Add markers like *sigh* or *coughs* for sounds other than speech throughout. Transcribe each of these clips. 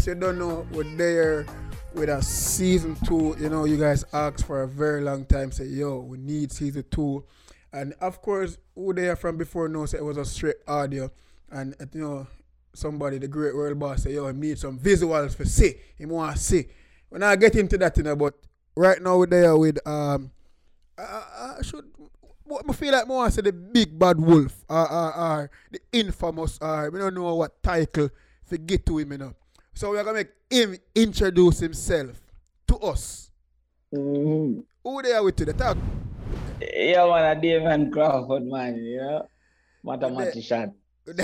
peeps, you don't know, we're there with a season two. You know, you guys asked for a very long time, say, yo, we need season two. And of course, who they are from before knows it was a straight audio. And, uh, you know, somebody, the great world boss, say, yo, I need some visuals for see. He want to see. When I get into that, you know, but right now we're there with, um, I, I should, what I feel like more I say the big bad wolf or, or the infamous or we don't know what title to get to him, you know. So we're gonna make him introduce himself to us. Mm-hmm. Who they are with? The talk. Yeah, man, a Damien Crawford, man, you know? Mathematician. *laughs* People,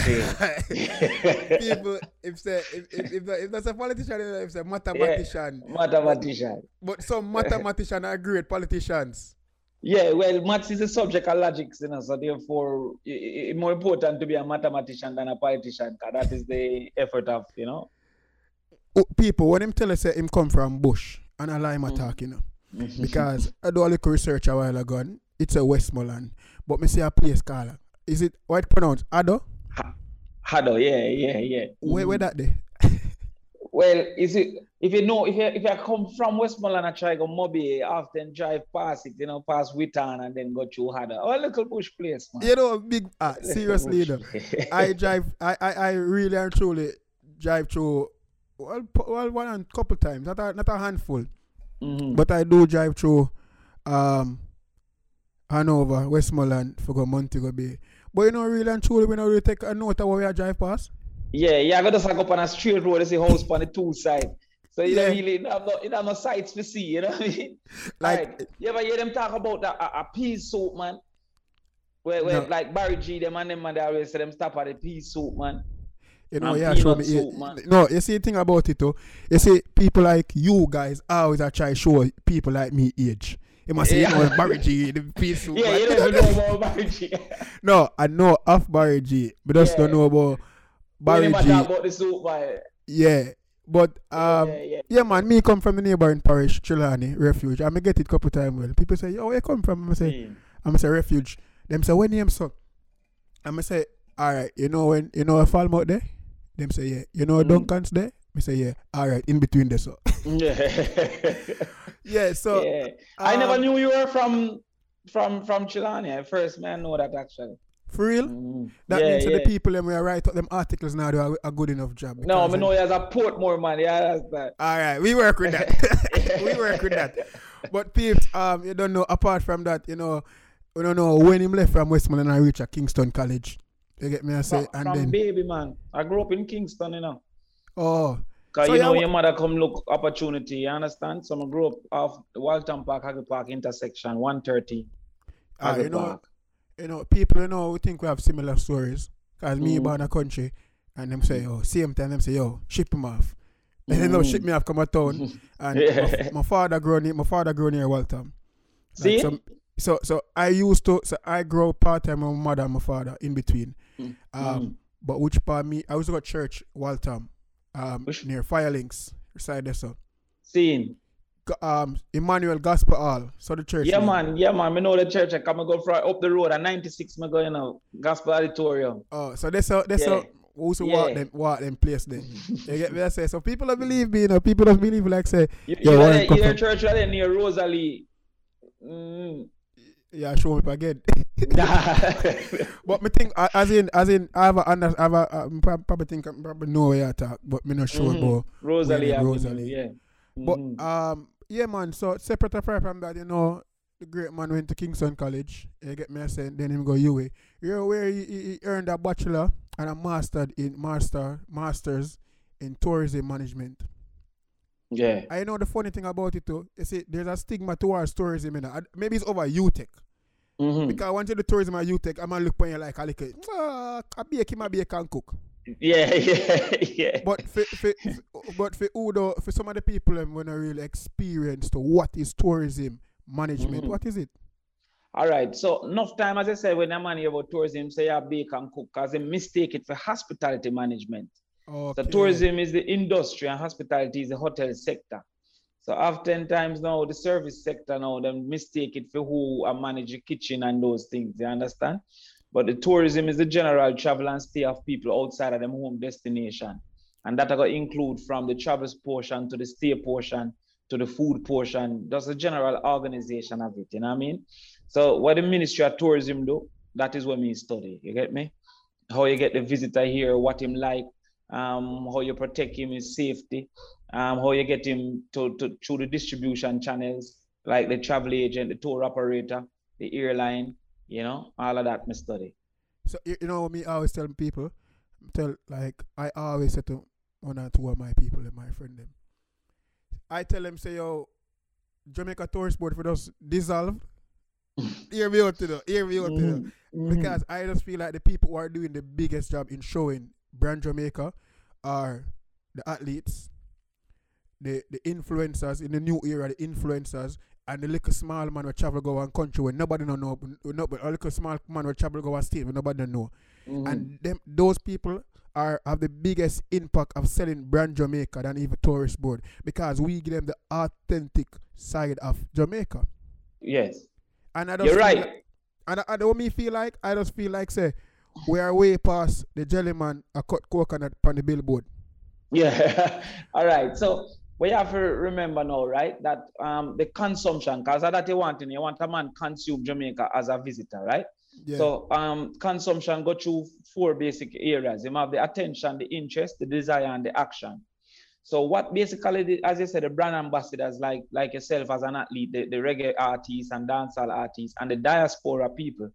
if say if if, if, if that's a politician, if say mathematician, Mathematician. but some mathematician are great politicians. Yeah, well, maths is a subject of logics, you know, so therefore it's more important to be a mathematician than a politician, because that is the effort of, you know. People, when him tell us say him come from Bush, and I lie my Mm. talk, you know. *laughs* because I do a little research a while ago. It's a Westmoreland, but me see a place called. Is it what it pronounced? Ado? Hado, yeah, yeah, yeah. Where where that there? Well, is it if you know if you if you come from Westmoreland I try go MoBay, often drive past it, you know, past Witton and then go through Hada. Oh, a little bush place, man. You know, big ah, *laughs* seriously though. I drive. I, I, I really and truly drive through. Well, p- well, one and couple times, not a, not a handful, Mhm. but I do drive through, um, Hanover, Westmoreland, for go Montego Bay. But you know, really and truly, we don't really take a note of what we drive past. Yeah, yeah, I got to suck up on a straight road, there's a house on the two side. So you Yeah. don't really you have no, you have no sights to see, you know what I mean? *laughs* Like. You ever hear them talk about that, a, a pea soup, man? Where, where No. like Barry G, them and them man, they always say them stop at the pea soup, man. You know, yeah, show me. soup, yeah, no, you see the thing about it, though. You see, people like you guys always are try show people like me age. You must say, Yeah. you know, Barry G, the *laughs* piece. Yeah, you don't know about Barry G. *laughs* No, I know of Barry G, but just Yeah. don't know about Barry G. About the soup, boy. Yeah, but um, yeah, yeah, yeah. man, me come from the neighboring parish, Trelawney Refuge. I may get it couple times. Well, people say, "Oh, where you come from?" I say, Mm. "I'm say Refuge." Them say, "When name so?" I say, "All right, you know when you know a Falmouth there." Them say, "Yeah." You know Mm. Duncan's there. Me say, "Yeah." All right, in between there, so. Yeah. *laughs* *laughs* Yeah, so yeah. I never um, knew you were from from from Trelawney. At first, man, know that actually. for real. Mm. That yeah, means that yeah. the people them we are write up them articles now do a, a good enough job. No, I them- know you as a Portmore man. Yeah, that's that. All right, we work with that. *laughs* we work with that. But peeps, um, you don't know. Apart from that, you know, we don't know when him left from Westmoreland and reached at Kingston College. You get me? I say, From, and from then baby man. I grew up in Kingston, you know. oh, Cause So you know your mother come look opportunity, you understand? So I grew up off Waltham Park, Hagley Park intersection, 130. ah, you know, Park. you know, people, you know, we think we have similar stories. Cause me Mm. born a country, and them say, oh, same time them say, yo, ship him off. And *laughs* then they Mm. ship me off come a town. *laughs* And Yeah. my, my father grew near, my father grew near Waltham. Like See? some- so so I used to so I grow part time with my mother and my father in between. Mm, Um, mm. but which part me I was go to church Waltham, um, Which- near Firelinks, beside there so. Seeing. Um, Emmanuel Gospel Hall, so the church. Yeah, name. man. Yeah, man. Me know the church. I come and go from up the road at 96. Me go, you know, Gospel Auditorium. Oh, so that's how that's how Yeah. we also walk Yeah. them walk them place there. *laughs* you get me? I say so people don't believe me, you know. People don't believe like say, You, Yo, you know, the- come you know from? church right there near Rosalie. Mm. Yeah, show me up again. *laughs* But me think uh, as in as in I have a under I have a um, probably think I probably know where you talk, but me not sure Mhm. about Rosalie Avenue, Rosalie. yeah. But Mhm. um, yeah, man. So separate apart from that, you know, the great man went to Kingston College. You get me? I said, then him go UA. You know where he, he, earned a bachelor and a master in master masters in tourism management. yeah. I know the funny thing about it too. You see, there's a stigma towards tourism. You know, maybe it's over UTech. Mhm. Because once you do tourism I at UTech, I'm gonna look on you like a little, ah, I bake him, I bake and cook. Yeah, *laughs* yeah, yeah. But for, for, but for though, for some of the people when are really experienced to what is tourism management, Mhm. what is it? All right. So enough time, as I said, when a man hear about tourism, say you bake and cook, because they mistake it for hospitality management. Okay. So tourism is the industry and hospitality is the hotel sector. So oftentimes now the service sector now them mistake it for who are manage the kitchen and those things. You understand? But the tourism is the general travel and stay of people outside of them home destination. And that I got include from the travels portion to the stay portion to the food portion. That's a general organization of it, you know what I mean? So what the Ministry of Tourism do, that is what me study. You get me? How you get the visitor here, what him like, um, how you protect him his safety, um, how you get him to, to through the distribution channels, like the travel agent, the tour operator, the airline, you know, all of that me study. So you you know me I always tell people, tell like I always say to one or two of my people and my friend them. I tell them say yo, Jamaica tourist board for us dissolve. *laughs* hear me out to the hear me out to the Mhm. because I just feel like the people who are doing the biggest job in showing brand Jamaica are the athletes, the the influencers in the new era, the influencers, and the little small man who travel go one country where nobody don't know, no, but a little small man who travel go one state where nobody don't know, Mhm. and them those people are have the biggest impact of selling brand Jamaica than even tourist board because we give them the authentic side of Jamaica, yes, and I just you're right. like- and I, I don't me feel like I just feel like say we are way past the jelly man a cut coconut on the billboard. Yeah. *laughs* All right. So we have to remember now, right, that um the consumption, because that you want, you want a man consume Jamaica as a visitor, right? Yeah. So um consumption go through four basic areas. You have the attention, the interest, the desire, and the action. So what basically, the, as you said, the brand ambassadors like like yourself as an athlete, the, the reggae artists and dancehall artists, and the diaspora people,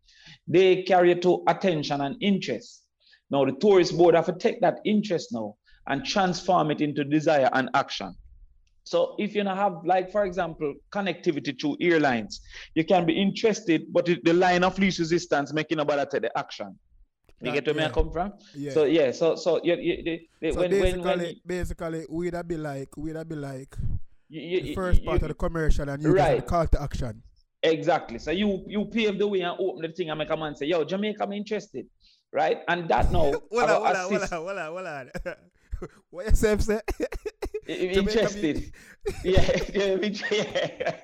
they carry to attention and interest. Now the tourist board have to take that interest now and transform it into desire and action. So if you have, like for example, connectivity through airlines, you can be interested, but the line of least resistance making nobody take the action. You That- get where me I come from? yeah. So yeah, so so you, you, the- the- So when, basically, when when basically, we'd have be like, we'd be like you, the first part of the commercial and you just the Right. call to action. Exactly. So you you pave the way and open the thing and make a man say, "Yo, Jamaica, I'm interested," right? And that now Hold I on, go hold on, assist- hold on, hold on, hold on. *laughs* What yourself say? *laughs* interested. *laughs* yeah, yeah, *laughs*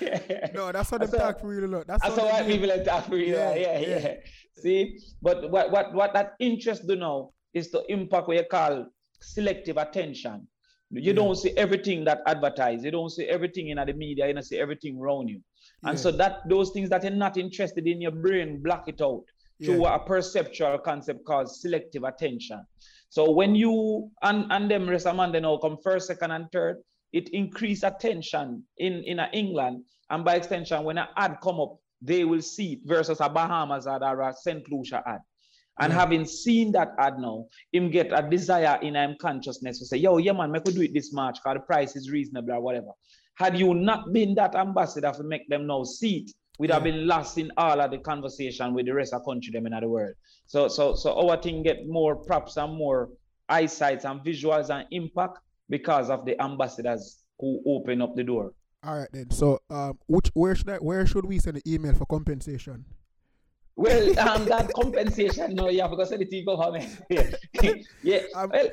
yeah. No, that's how them That's how- talk really lot. That's That's how how white people like that for you. Yeah, Yeah, yeah, yeah. See, but what what what that interest do now is to impact what you call selective attention. You don't see everything that advertise. You don't see everything in the media. You don't see everything around you. And so that those things that you're not interested in, your brain block it out through yeah, a perceptual concept called selective attention. So when you and, and them rest of man, they now come first, second, and third, it increase attention in, in a England. And by extension, when an ad come up, they will see it versus a Bahamas ad or a St. Lucia ad. And Yeah. having seen that ad now, him get a desire in him consciousness to say, yo, yeah, man, make we do it this much because the price is reasonable or whatever. Had you not been that ambassador to make them now see it, we'd have been lost in all of the conversation with the rest of the country them in the world. So so so our thing get more props and more eyesight and visuals and impact because of the ambassadors who open up the door. All right then. So, um, which where should I, where should we send the email for compensation? Well, *laughs* um, that compensation, no, yeah, because of the tea government. *laughs* yeah, Um, well,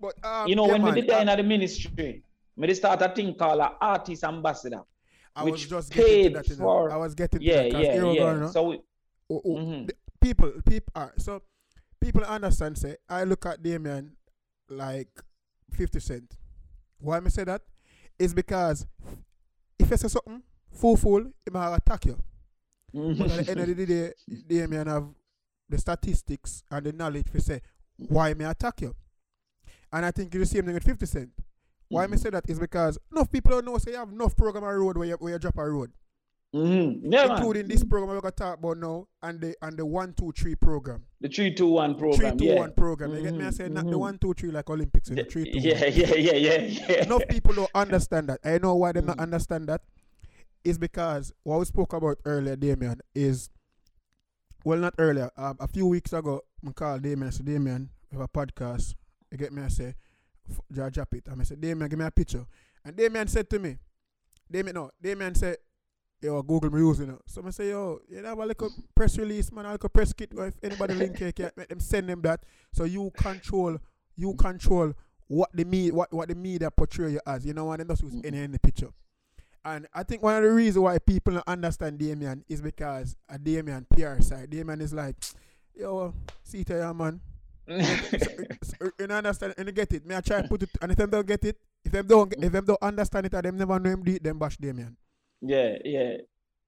But um, you know, yeah, when man, we did that in the ministry, we did start a thing called an artist ambassador. I was which just getting paid that. You for- I was getting Yeah, yeah, yeah. know. So, we, Oh, oh, mhm. people, people are so people understand. Say I look at Damien like fifty cent. Why me say that? Is because if you say something, fool fool, he might attack you. But at the end of the day, Damien have the statistics and the knowledge to say why me attack you. And I think it's the same thing with 50 Cent. Why me Mhm. say that is because enough people don't know say you have enough program on road where you, where you drop a road. Mhm. Yeah, man. Including this program we're gonna talk about now and the and the one, two, three program. The three two one Three, program. two, yeah. one program. You get me? I say not the mhm. one, two, three like Olympics, you know, Yeah, three, two, yeah, one. yeah, yeah, yeah, yeah. Enough people don't understand that. I know why they not Mhm. understand that. Is because what we spoke about earlier, Damien, is well not earlier. Um, a few weeks ago, I called Damien. I said, Damien, we have a podcast. You get me? I say, "F- "Jah, drop it. And I said, Damien, give me a picture. And Damien said to me, Damien, no, Damien said, yo, Google me using it. So I say, yo, you have a little press release, man, a little press kit. If anybody link here, can make them send them that. So you control, you control what the me, what, what the media portray you as. You know, and they just use mm-hmm. any in the picture. And I think one of the reasons why people don't understand Damien is because a Damien PR side. Damien is like, yo, see it here, man. *laughs* so, you understand and you get it. Me I try to put it and if them don't get it, if them don't if them don't understand it and them never know him do it, them bash Damien. Yeah, yeah.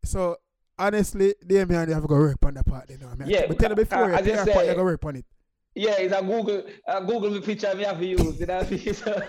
So honestly, Damien they have to go work on that part, you know. I Yeah, but tell you before, you as you tell you say- you go work on it. Yeah, it's a Google a Google me picture me have to use. You know? *laughs* so,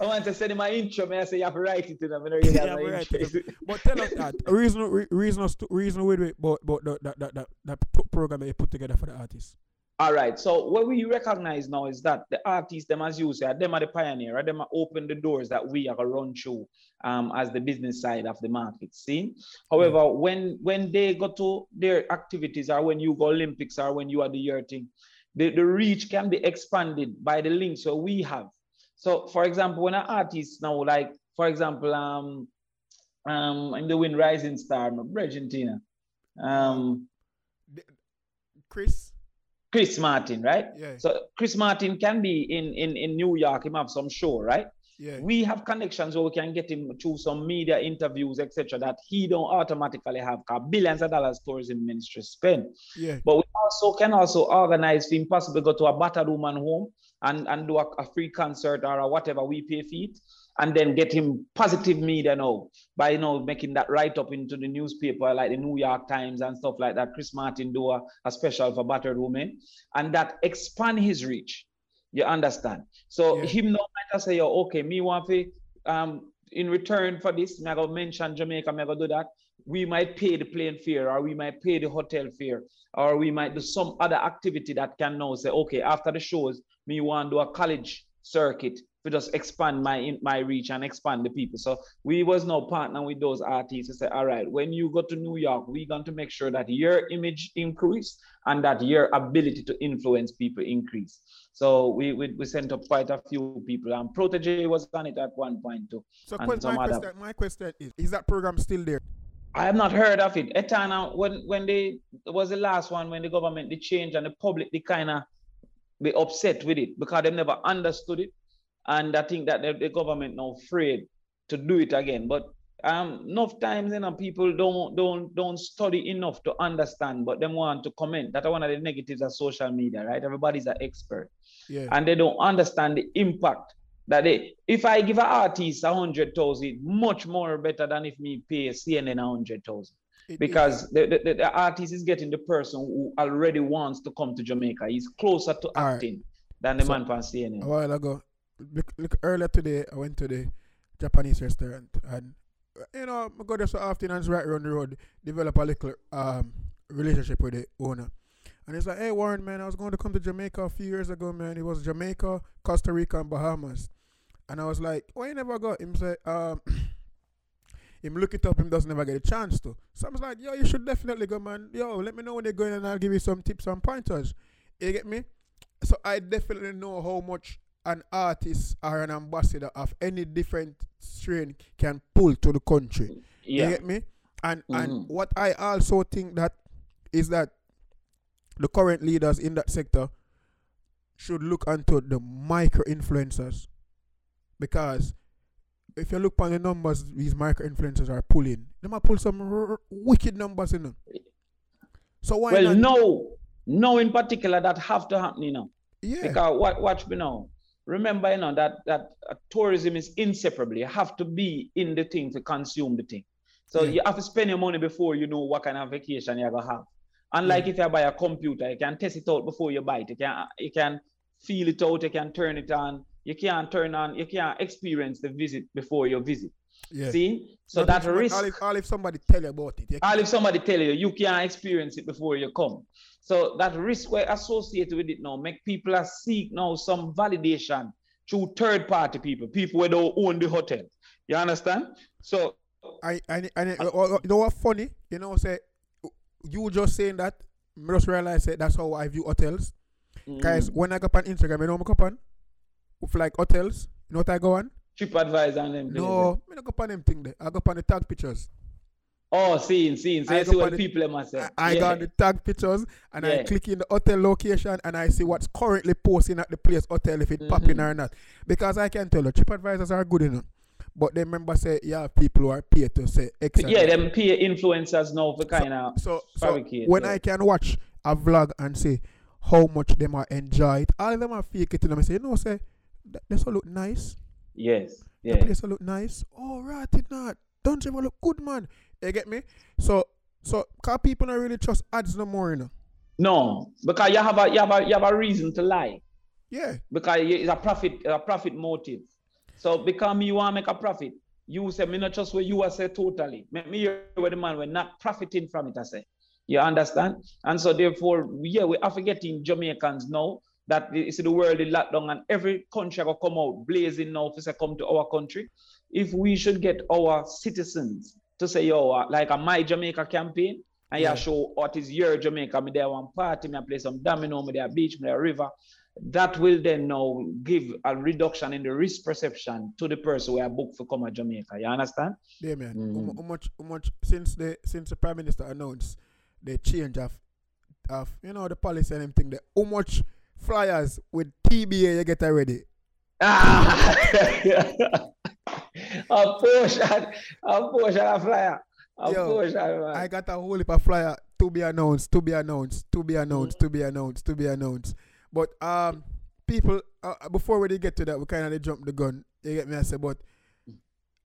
I want to send him my intro, me I say you have to write it to them. I don't really You have have my intro. But tell us that *laughs* reason re- reason reason with it about about the, that that that that program that you put together for the artists. All right. So what we recognize now is that the artists, them as you say, them are the pioneer, them are open the doors that we are run through um, as the business side of the market. See? However, when when they go to their activities or when you go Olympics or when you are the year thing, the, the reach can be expanded by the links that we have. So for example, when an artist now, like for example, um um in the Win Rising Star, Argentina, um Chris, Chris Martin, right? yeah, So Chris Martin can be in, in, in New York, him have some show, right? yeah, We have connections where we can get him through some media interviews, etc., that he don't automatically have billions of dollars tourism ministry spend. yeah, But we also can also organize him possibly go to a battered woman home and, and do a, a free concert or a whatever we pay for it, and then get him positive media now by you know making that write up into the newspaper like the New York Times and stuff like that. Chris Martin do a, a special for battered women, and that expand his reach. You understand? So Yeah. him now might have say, "Yo, okay, me want to um in return for this, me go mention Jamaica, me go do that. We might pay the plane fare, or we might pay the hotel fare, or we might do some other activity that can now say, okay, after the shows, me want to do a college circuit to just expand my my reach and expand the people. So we was now partner with those artists to say, all right, when you go to New York, we're going to make sure that your image increase and that your ability to influence people increase. So we we, we sent up quite a few people, and Protoje was on it at one point too. So and my other- question, my question is: Is that program still there? I have not heard of it. Etana, when when they was the last one when the government they changed and the public they kind of be upset with it because they never understood it, and I think that the, the government now afraid to do it again. But um, enough times, you know, people don't don't don't study enough to understand, but them want to comment. That's one of the negatives of social media, right? Everybody's an expert Yeah, and they don't understand the impact that they if I give an artist a hundred thousand, much more better than if me pay CNN a hundred thousand. Because the, the, the artist is getting the person who already wants to come to Jamaica. He's closer to All right. acting than the So- man from CNN. a while ago. Look, look, earlier today, I went to the Japanese restaurant and you know, I go there so often and it's right around the road, develop a little um relationship with the owner. And he's like, Hey Warren, man, I was going to come to Jamaica a few years ago, man. It was Jamaica, Costa Rica, and Bahamas. And I was like, Why you never go? Him say, um *coughs* him look it up, him doesn't never get a chance to. So I was like, Yo, you should definitely go, man. Yo, let me know when you're going and I'll give you some tips and pointers. You get me? So I definitely know how much an artist or an ambassador of any different strain can pull to the country. You Yeah. get me? And and Mhm. what I also think that is that the current leaders in that sector should look into the micro influencers because if you look on the numbers these micro influencers are pulling, they might pull some r- r- wicked numbers in them. So why Well, not? no, no in particular that have to happen, you know. yeah, Because what watch me now. Remember, you know, that that uh, tourism is inseparably. You have to be in the thing to consume the thing. So Yeah. you have to spend your money before you know what kind of vacation you're gonna have. Unlike if you buy a computer, you can test it out before you buy it. You can you can feel it out, you can turn it on. You can't turn on, you can't experience the visit before you visit. yeah. See? So But that risk All if, all if somebody tell you about it, all if somebody tell you you can't experience it before you come. So that risk we're associated with it now make people seek now some validation through third party people, people who don't own the hotel. You understand? So I and and uh, uh, you know what funny? You know, say you just saying that. I just realize that that's how I view hotels. Guys, mm, when I go on Instagram, you know what I go on? With like hotels, you know what I go on? TripAdvisor and them. No, I don't go on them thing there. I go on the tag pictures. Oh, seeing, seeing. So I you see what the- people must say. I, I got the tag pictures and I click in the hotel location and I see what's currently posting at the place hotel if it's popping Mhm. or not. Because I can tell you, TripAdvisors are good enough. But they remember say, yeah, people who are paid to say X. Yeah, them peer influencers now for kind of So, so when yeah. I can watch a vlog and say how much them are enjoy it. All of them are fake it and them say, you know, say, that this will look nice. Yes. The Yeah. place will look nice. Oh, right, it not. Don't you look good, man? You get me? So, so, cause people don't really trust ads no more, you know. No, because you have a you have a you have a reason to lie. Yeah, Because it's a profit a profit motive. So because me want to make a profit, you say me not just where you are say totally. Make me hear where the man we're not profiting from it. I say. You understand? And so therefore, yeah, we are forgetting Jamaicans now that it's the world is locked down and every country will come out blazing now to say come to our country. If we should get our citizens to say, yo, uh, like a My Jamaica campaign, and Yeah. yeah, show what is your Jamaica, me there one party, me I play some domino, me there beach, me there river. That will then now give a reduction in the risk perception to the person who are booked for come to Jamaica. You understand? yeah, man. How, Mm. how much, how much since the since the prime minister announced the change of of you know the policy and everything, the how much flyers with TBA you get already? Ah! *laughs* *laughs* a portion, a portion of flyer. A Yo, portion, man. I got a whole heap of flyer to be announced, to be announced, to be announced, to be announced, to be announced. But um, people, uh, before we get to that, we kind of jump the gun. You get me? I say, but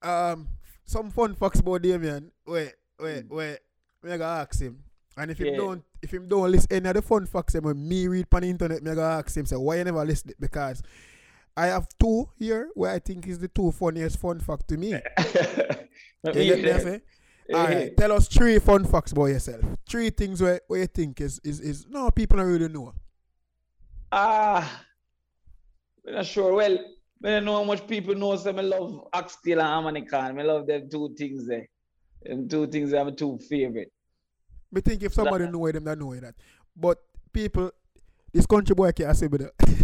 um, some fun facts about Damien. Wait, wait, wait. Me gonna ask him. And if him Yeah. don't, if him don't list any of the fun facts them when me read on the internet, me gonna ask him say why you never list it because I have two here where I think is the two funniest fun fact to me. *laughs* You get me? I say? them. All right, tell us three fun facts about yourself. Three things where, where you think is, is is no people don't really know. Ah, I'm not sure. Well, I don't know how much people know. So I love oxtail and American. I love them two things there. Them two things are my two favorite. Me think if somebody know it, them don't know that. But people, this country boy can't say that. *laughs*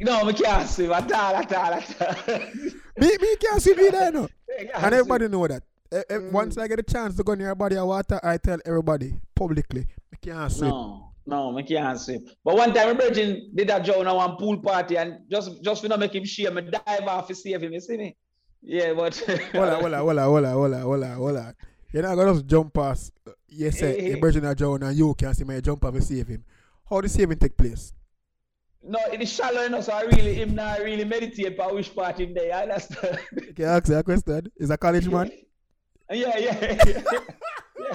No, I can't swim at all, at all, at all. me me can't see me there no. And swim. everybody know that. Eh, eh, Mm. Once I get a chance to go near a body of water, I tell everybody publicly, me can't swim. No, no, I can't swim. But one time, my virgin did a job on one pool party and just just for not make him share, me dive off to save him. You see me? Yeah, but *laughs* Hola, hola, hola, hola, hola, hola, hola. You're not gonna just jump past. uh, Yes, sir. The eh. virgin of John and you can't see me jump up and save him. How the saving take place? No, it is shallow enough, so I really him not really meditate for which part him there. You understand? *laughs* Can I ask you a question? Is a college man? Yeah, yeah. yeah.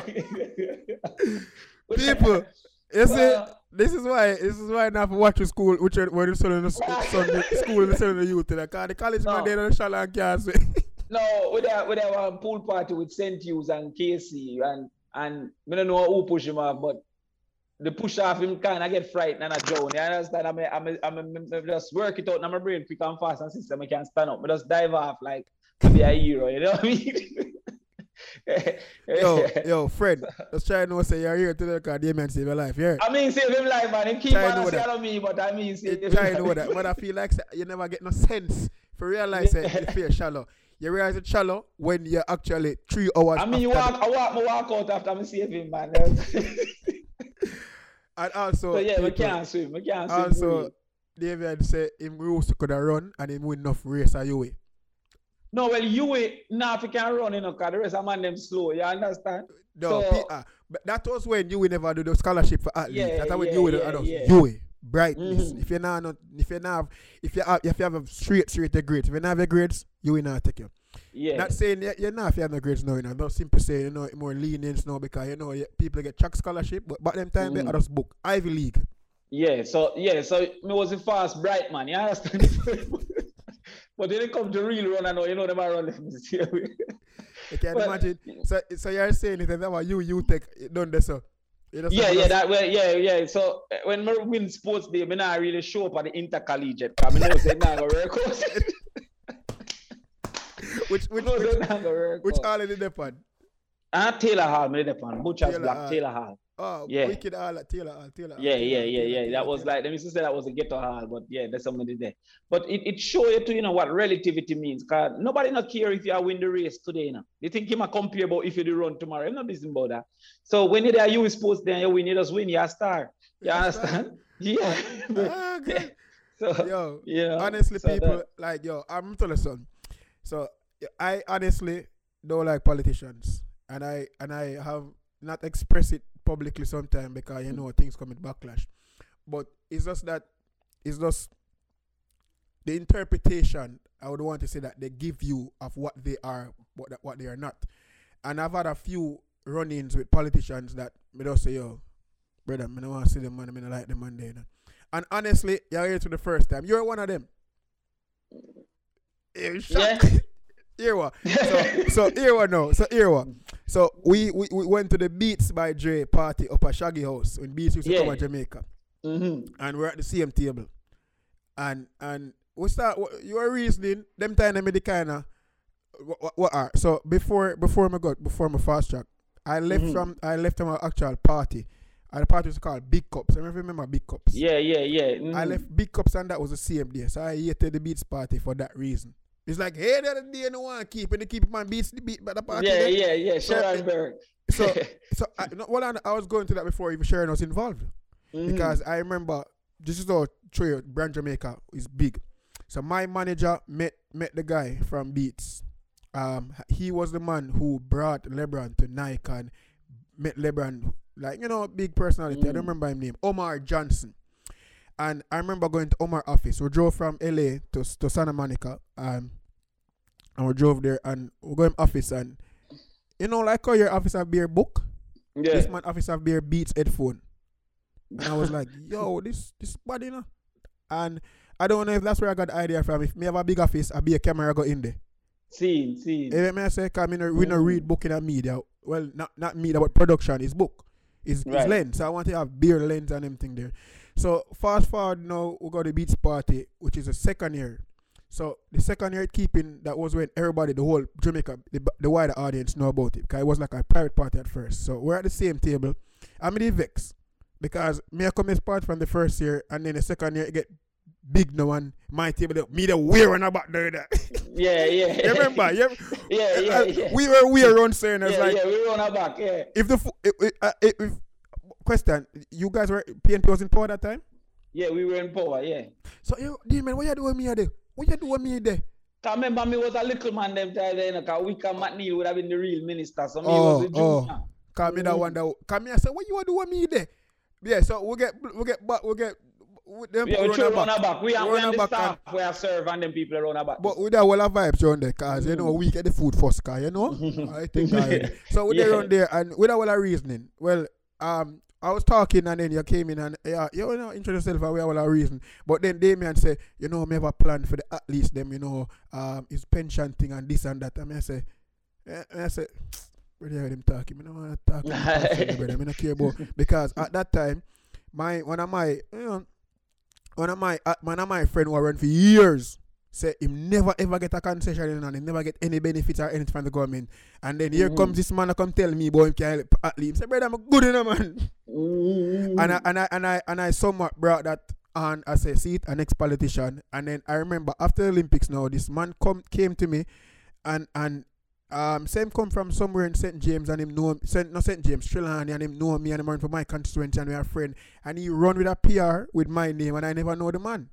*laughs* People, you see, Well, this is why this is why now for watch the school which are- where the son of the s- *laughs* Sunday school and of the youth like, the college man No. they don't shall and can't swim. No, with that with that one pool party with St. Hughes and Casey and and I don't know who push him off, but the push off him kind of get frightened and a drown. You understand? I'm a, I'm a, I'm a, I'm just work it out in my brain quick and fast and system. I can't stand up. I just dive off like to be a hero. You know what I mean? yo, *laughs* yo, Fred, just try to know say you're here today because Damien save your life. Yeah. I mean, save him life, man. Him keep Try on that. me, but I mean, save him Try to know that. But I feel like you never get no sense for realize that you *laughs* feel shallow. You realize it's shallow when you're actually three hours. I mean, you walk, I walk, I walk out after I save him, man. *laughs* the- and also, so yeah, we can't swim. We can't swim. Also, David said him rules could have run and him win enough race at you. No, well, you ain't now if you can run, you know, because the rest of man them slow. You understand? No, So- P- ah, but that was when you never do the scholarship for athletes. Yeah, That's when yeah, you will yeah, do yeah. you brightness. Mhm. If you're not if you're not if you have if you have a straight straight grades, if you not have your grades, you will not take you. Yeah. Not saying you- you're not if you have no grades now, you know. Not simply saying you know more lenience now because you know people get track scholarship, but back them time they Mhm. had us book Ivy League. Yeah, so yeah, so me was a fast, bright man. You understand? *laughs* but then it come to real run, I know you know them are run them the same. You can Well, imagine. So so you're saying it and that was you you take done this so. You just Yeah, yeah, that way, yeah, yeah. So uh, when I win sports day, me not really show up at the intercollegiate. Cause me know say nah go work. *laughs* which which know say which, nah go work which out. all in the depot. Ah, Taylor Hall, me dey on Butcher's Taylor Block, Hall. Taylor Hall. Oh, Yeah. wicked all at Taylor Hall, Taylor Hall, Yeah, Taylor yeah, yeah, Taylor, yeah. Taylor, That was Taylor. like, let me just say that was a ghetto hall, but yeah, there's somebody there. But it, it show you to, you know, what relativity means. Cause nobody not care if you win the race today, you know. They think you might compare about if you do run tomorrow. I'm not busy about that. So when you're there, you sports then you win, you just win, you're a star. You Yeah, understand? *laughs* Yeah. Ah, good. *laughs* so, Yo, you know, honestly, so people that- like yo. I'm telling you something. So I honestly don't like politicians, and I and I have not expressed it publicly sometimes because you know things come in backlash. but it's just that it's just the interpretation. I would want to say that they give you of what they are, what what they are not. And I've had a few run-ins with politicians that me just say, yo, brother, I don't want to see them man, I don't like them man there. And honestly, you're here to the first time. You're one of them. You shock. Here what? So, *laughs* so now? So here what? So we, we, we went to the Beats by Dre party up at Shaggy House when Beats used to Yeah. come to Jamaica. Mhm. And we're at the same table. And and we start you are reasoning, them time them the kinda what, what, what are so before before my got before my fast track, I left Mhm. from I left from our actual party. And the party was called Big Cups. I remember Big Cups. Yeah, yeah, yeah. I mhm. left Big Cups and that was the same day. So I hated the beats party for that reason. It's like, hey, the other day no one keep and they keep man beats the beat by the party. Yeah, yeah, yeah. So- Schoenberg. So *laughs* so I, no, well, I, I was going to that before even Sharon was involved Mhm. because I remember this is how Troy Brand Jamaica is big. So my manager met met the guy from Beats. Um, he was the man who brought LeBron to Nike and met LeBron like you know big personality. I Mm. don't remember his name. Omar Johnson. And I remember going to Omar office. We drove from LA to to Santa Monica. Um, and we drove there and we go in office and you know like how your office have beer book. yeah. This man office have beer Beats headphone. And I was like, *laughs* yo, this this body, you know. And I don't know if that's where I got the idea from. If me have a big office, I'll be a camera go in there. Scene, scene. Eh, me I say, cause me no, we no read book in a media. Well, not not media, but production is book. Is is Right. lens. So I want to have beer lens and everything there. So fast forward now, we got the Beats party, which is the second year. So the second year keeping that was when everybody, the whole Jamaica, the, the wider audience know about it. Because it was like a private party at first. So we're at the same table. I'm the vex because me I come as part from the first year and then the second year it get big now and my table me the wearing about there. there. *laughs* Yeah, yeah. you remember? You, *laughs* Yeah, yeah, uh, yeah. We were we around saying it's yeah, like yeah, we on our back, yeah. if the if, if, uh, if, if question you guys were PNP was in power that time. Yeah, we were in power, yeah. So you demon, what you doing me there? What you doing me there? Cause remember me was a little man them time there, you know, cause Wykeham McNeill would have been the real minister. So me Oh, was oh. junior. Come me that Mm. one that come here. I say what you want doing me there? Yeah, so we get we get back we get we- them Yeah, people we run back. back. We are, we Run the back staff where I serve and them people run our back. But with that whole of vibes around there, cause you know Mm. we get the food first, cause you know *laughs* I think already. So we Yeah. there around there and with that whole of reasoning. Well, um, I was talking and then you came in and yeah, you know introduce yourself we all our reason. But then Damien say, you know, me have a plan for the athletes them, you know, um, his pension thing and this and that. And I say, eh, and I say, *tsk* brother, hear them talking. I don't want to talk. brother. I don't care about *laughs* because at that time, my one of my, you know, one of my uh, one of my friend who I run for years say him never ever get a concession and he never get any benefits or anything from the government. And then here Mhm. comes this man to come tell me, boy, him can help athlete. Say, brother, I'm good enough, man. Mm. And I and I and I and I somewhat brought that on as a seat, an ex-politician. And then I remember after the Olympics now, this man come came to me and and um same come from somewhere in St. James and him know St. not St. James, Trelawney and him know me and him run for my constituency and we are friend. And he run with a PR with my name and I never know the man.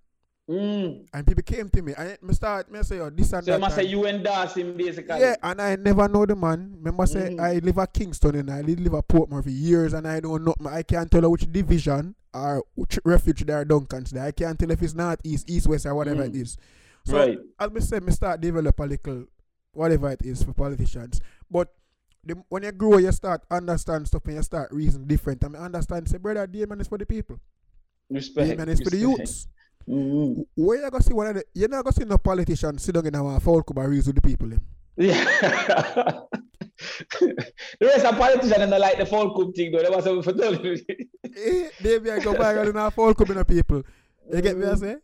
Mm. And people came to me and me start me say, oh, this and So that. I must say and- you endorse him basically. yeah, and I never know the man. Remember, say Mm. I live at Kingston and I live at Portmore for years, and I don't know. I can't tell which division or which refuge there are Duncans there. I can't tell if it's north, east, east, west, or whatever it Mm. is. So right. as me say, me start develop a little whatever it is for politicians. But the, when you grow, you start understand stuff and you start reason different. I mean, understand. Say, brother, Damon is for the people. Respect. Damon is for the respect. youths. Mm. Where you gonna see one of the? You're not gonna see no politician sitting in our foul reason with the people. Them. Yeah. *laughs* the rest of politicians don't like the folk cook thing though. They was for telling. Eh, Damien go viral in our foul club in the people. You get me? I say.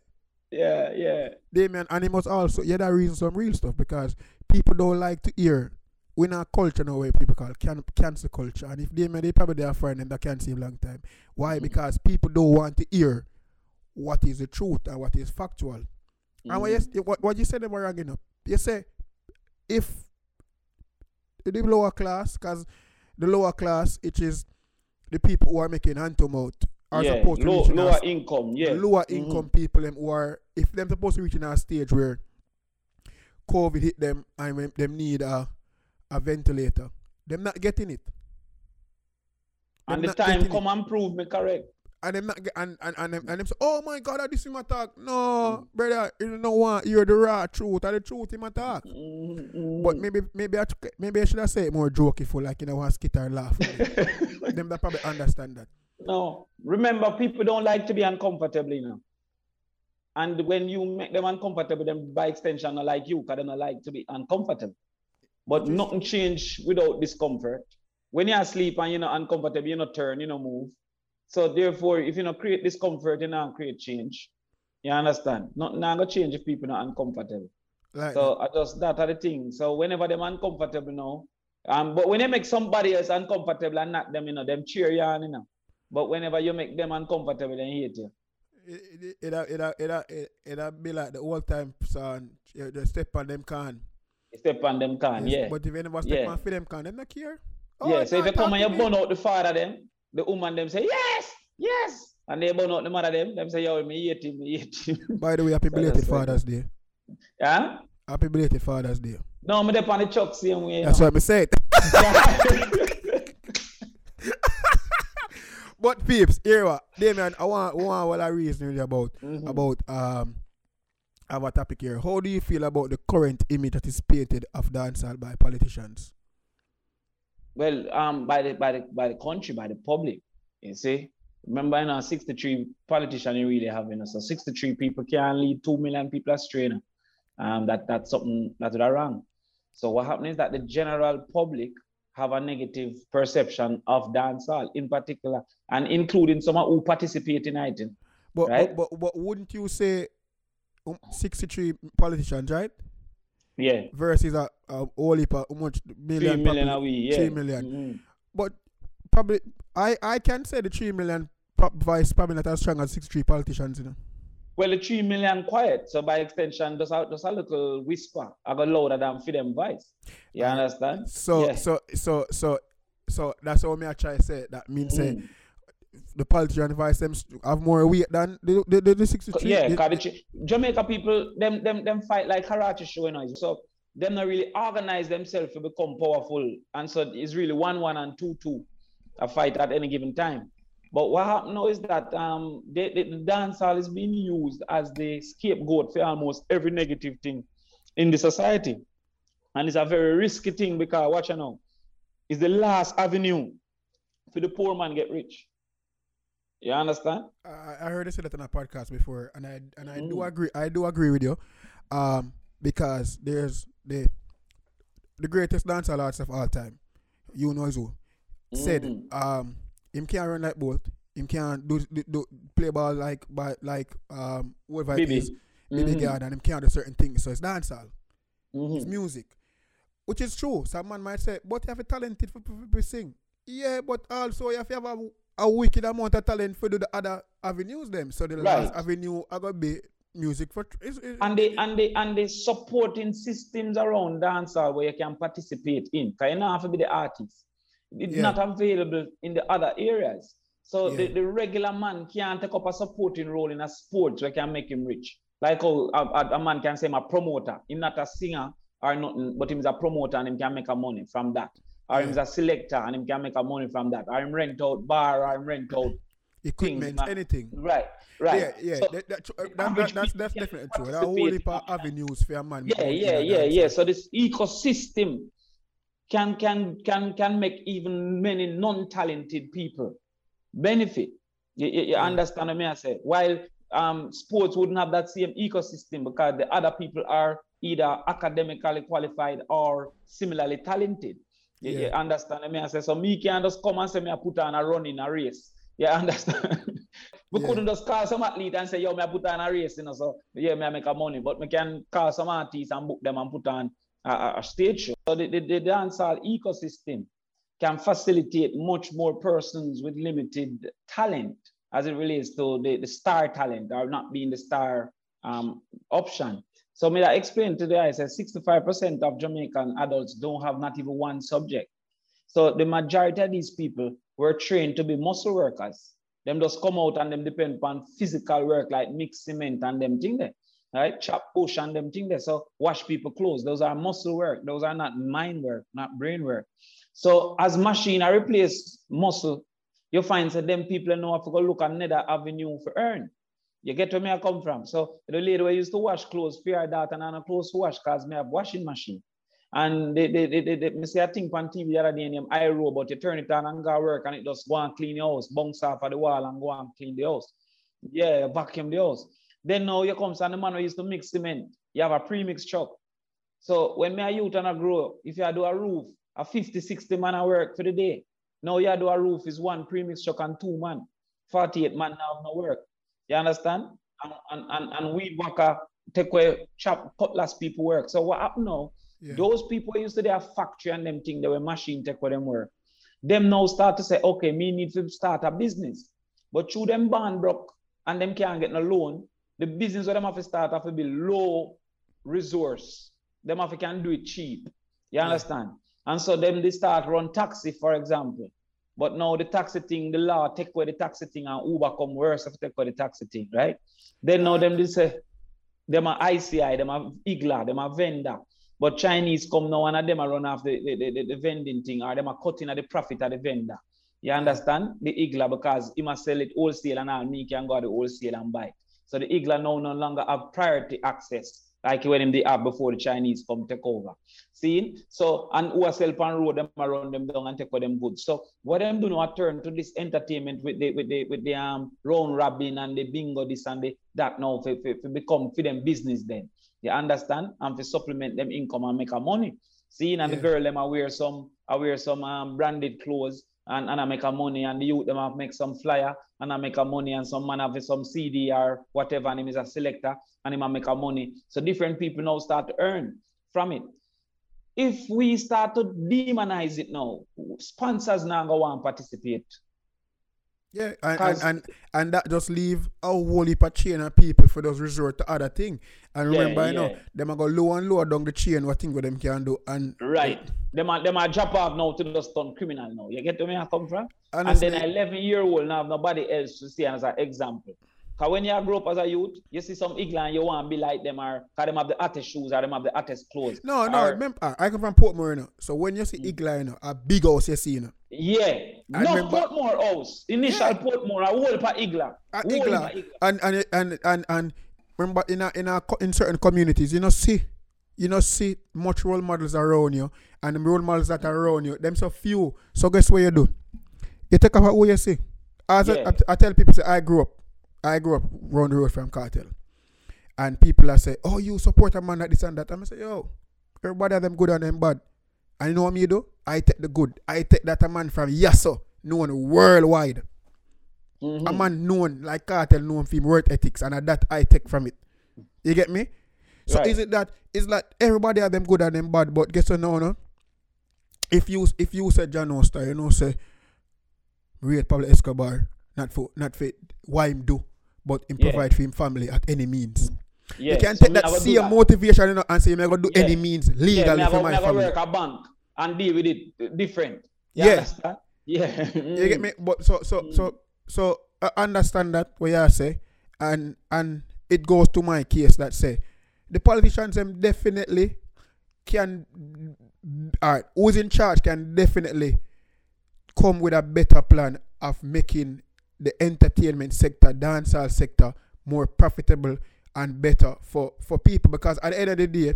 Yeah, yeah. Damien, and he also, yeah, that reason some real stuff because people don't like to hear. We're in a culture now where people call can, cancer culture. And if Damien, they probably their friend and that can't see a long time. Why? Mhm. Because people don't want to hear what is the truth and what is factual. And what you, Mm. what, what you said about wrong enough. You say, if the lower class, because the lower class, it is the people who are making hand to mouth, are yeah, supposed to low, reach lower income. Yeah. lower Mhm. income people them who are if them supposed to reach in a stage where COVID hit them and them need a a ventilator, them not getting it. And the time come and prove me correct. And them not get, and and and them, and them say, oh my God, I this is my talk. No, brother, you don't want you're the raw truth, or the truth in my talk. Mm-hmm. But maybe maybe I maybe I should have said it more for like you know, one skit or laugh. *laughs* them that probably understand that. No, remember, people don't like to be uncomfortable, you know. And when you make them uncomfortable, then by extension, not like you, because they don't like to be uncomfortable. But nothing change without discomfort. When you're asleep and you're not uncomfortable, you not turn, you know, move. So therefore, if you not create discomfort, you not create change. You understand? Not now gonna change if people not uncomfortable. Like So I just that are the thing. So whenever them uncomfortable now, um, but when they make somebody else uncomfortable and not them, you know, them cheer you on, you know. But whenever you make them uncomfortable, they hate you. it it it it it it, be like the old time song. You just step on them can. Step on them can, Yes, yeah. But if you never step Yeah. on for them can, them not care. yeah. So if you come and you burn out the father them, the woman them say, Yes, yes. And they burn out the mother them, them say, Yo, me hate him, me hate him. *laughs* By the way, happy So belated like Father's Day. yeah? Happy belated Father's Day. No, me dep on the chuck same way. That's know. what I said. *laughs* *laughs* But peeps, here what, Damien, I want want what I reason really about Mhm. about um I have a topic here. How do you feel about the current image that is painted of dancehall by politicians? Well, um, by the by the by the country, by the public, you see. Remember, in our 63 politicians you really have, you know, so 63 people can lead two million people astray. You know. Um, that that's something that's wrong. So what happens is that the general public have a negative perception of dancehall in particular, and including someone who participate in it. But Right. but, but but wouldn't you say um, 63 politicians, right? Yeah, Versus a, a whole heap of how much three million we, yeah. three million. Mhm. But probably I I can say the 3 million voice probably not as strong as 63 politicians, you know. Well, the three million quiet, so by extension, just a, just a little whisper. I got louder than for them voice. You Uh, understand? So Yeah. so so so so that's how me I try to say that means say Mm. the politician voice them have more weight than the the, the, the 63 Yeah, the- cause the Jamaica people, them them them fight like karate show, you know. So them not really organize themselves to become powerful, and so it's really one one and two two, a fight at any given time. But what happened now is that um the, the, the dancehall is being used as the scapegoat for almost every negative thing in the society, and it's a very risky thing because watch you now, it's the last avenue for the poor man get rich. You understand? I, I heard you say that on a podcast before, and I and I do Mm. agree. I do agree with you, um, because there's the the greatest dancehall artist of all time. You know who said Mhm. um him can't run like both. Him can't do, do, do play ball like by like um whatever it Bibi. is, Baby Mhm. God, and him can't do certain things. So it's dancehall. Mhm. It's music, which is true. Some man might say, but you have a talented for, for, for sing. Yeah, but also you have to have a, a wicked amount of talent for do the other avenues them. So the last avenue I got be music for. It's, it's, and the and the and the supporting systems around dancehall where you can participate in. Because you don't have to be the artist. It's Yeah. not available in the other areas. So the, Yeah. the regular man can't take up a supporting role in a sport where can make him rich. Like how a, a, a man can say I'm a promoter. He's not a singer or nothing, but he's a promoter and he can make a money from that. Or Yeah. he's a selector and he can make a money from that. Or him rent out bar or him rent out. Equipment, man. anything. Right, right. Yeah, yeah, So- that, that, uh, that, that, that's, that's definitely true. There are a whole heap of avenues for a man. yeah yeah yeah yeah so this ecosystem can can can can make even many non-talented people benefit you, you, you Yeah. understand what me i say while um sports wouldn't have that same ecosystem because the other people are either academically qualified or similarly talented you, you Yeah. understand what me i say so me can just come and say me i put on a run in a race you understand *laughs* we Yeah. couldn't just call some athlete and say, yo, me I put on a race, you know, so yeah, me I make a money. But we can call some artists and book them and put on a, a- stage show. So the, the, the dancehall ecosystem can facilitate much more persons with limited talent as it relates to the, the star talent or not being the star um, option. So may I explained today, I said 65% of Jamaican adults don't have not even one subject. So the majority of these people were trained to be muscle workers. Them just come out and them depend upon physical work like mix cement and them thing there. Right? Chop push and them thing there. So wash people clothes. Those are muscle work. Those are not mind work, not brain work. So as machine I replace muscle, you find that them people know have to go look another avenue for earn. You get where me I come from. So the lady used to wash clothes her daughter and a clothes to wash because me have washing machine. And they, they, they, they, they, say I think on TV the other day name iRobot, you turn it on and go work and it just go and clean your house, bounce off of the wall and go and clean the house. Yeah, vacuum the house. Then now you come and the man who used to mix cement, you have a pre-mix truck. So when me a youth and I grow, if you do a roof, a 50, 60 man I work for the day. Now you do a roof is one pre-mix truck and two man. 48 man now no work. You understand? And, and, and, and whacker take away chop cutlass people work. So what happened now? Yeah. Those people used to their factory and them thing, they were machine take where them work. Them now start to say, okay, me need to start a business. But through them band broke and them can't get no loan, the business where them have to start have to be low resource. Them have to can do it cheap. You understand? Yeah. And so them they start run taxi, for example. But now the taxi thing, the law take away the taxi thing and Uber come worse if take away the taxi thing, right? Then now them they say, them are ICI, them are IGLA, them are vendor. But Chinese come now and them are run off the, the, the, the vending thing or them are cutting at the profit of the vendor. You understand? The IGLA because he must sell it wholesale and all me can go to the wholesale and buy. So the IGLA now no longer have priority access like when they have before the Chinese come take over. See? So, and who are sell on road, them around them down and take for them goods. So what them do now turn to this entertainment with the with the with the um round robin and the bingo, this and the that now for, for, for become for them business then. You understand? And to supplement them income and make a money. Seeing and yeah. the girl them I wear some I wear some um, branded clothes and, and I make a money and the youth them have make some flyer and I make a money and some man have some CD or whatever and him is a selector and him make a money. So different people now start to earn from it. If we start to demonize it now, sponsors now go and participate. Yeah, and, and, and, and that just leave a whole heap of chain of people for those resort to other thing. And remember, yeah, you know, them are go low and lower down the chain what thing what them can do. And right. Them are them are drop off now to the stun criminal now. You get to me I come from? Honestly, and then an 11 year old now nobody else to see as an example. Because when you grow up as a youth, you see some England, and you want to be like them, or because them have the hottest shoes, or them have the hottest clothes. No, no, or, remember, I come from Portmore, you know. So when you see mm. England, you know, a big house you see, you know. Yeah, I not remember, Portmore house. Initial yeah. Portmore, a whole pa Igla. A Igla. And, and, and, and, and, remember, in a, in a, in certain communities, you know, see, you know, see much role models around you, and the role models that are around you, them so few. So guess what you do? You take off what you see. As yeah. I, I, I tell people, say, I grew up I grew up round the road from Kartel. And people are say, oh, you support a man like this and that. I'm say, yo, everybody have them good and them bad. And you know what me do? I take the good. I take that a man from Yasso, known worldwide. Mm-hmm. A man known like Kartel, known for work ethics, and that I take from it. You get me? So right. is it that is that everybody have them good and them bad, but guess what no no? If you if you say John Oster, you know say rate Pablo Escobar, not for not for why him do, but him yeah. provide for him family at any means. You can so take that same motivation you know, and say, I'm going to do yeah. any means legally yeah, for my family. work a bank and deal with it different. You yeah. Understand? Yeah. you get me? But so, so, mm. so, so, I understand that what you say, and and it goes to my case that say, the politicians them definitely can, alright, who's in charge can definitely come with a better plan of making the entertainment sector, dancehall sector, more profitable and better for, for people because at the end of the day,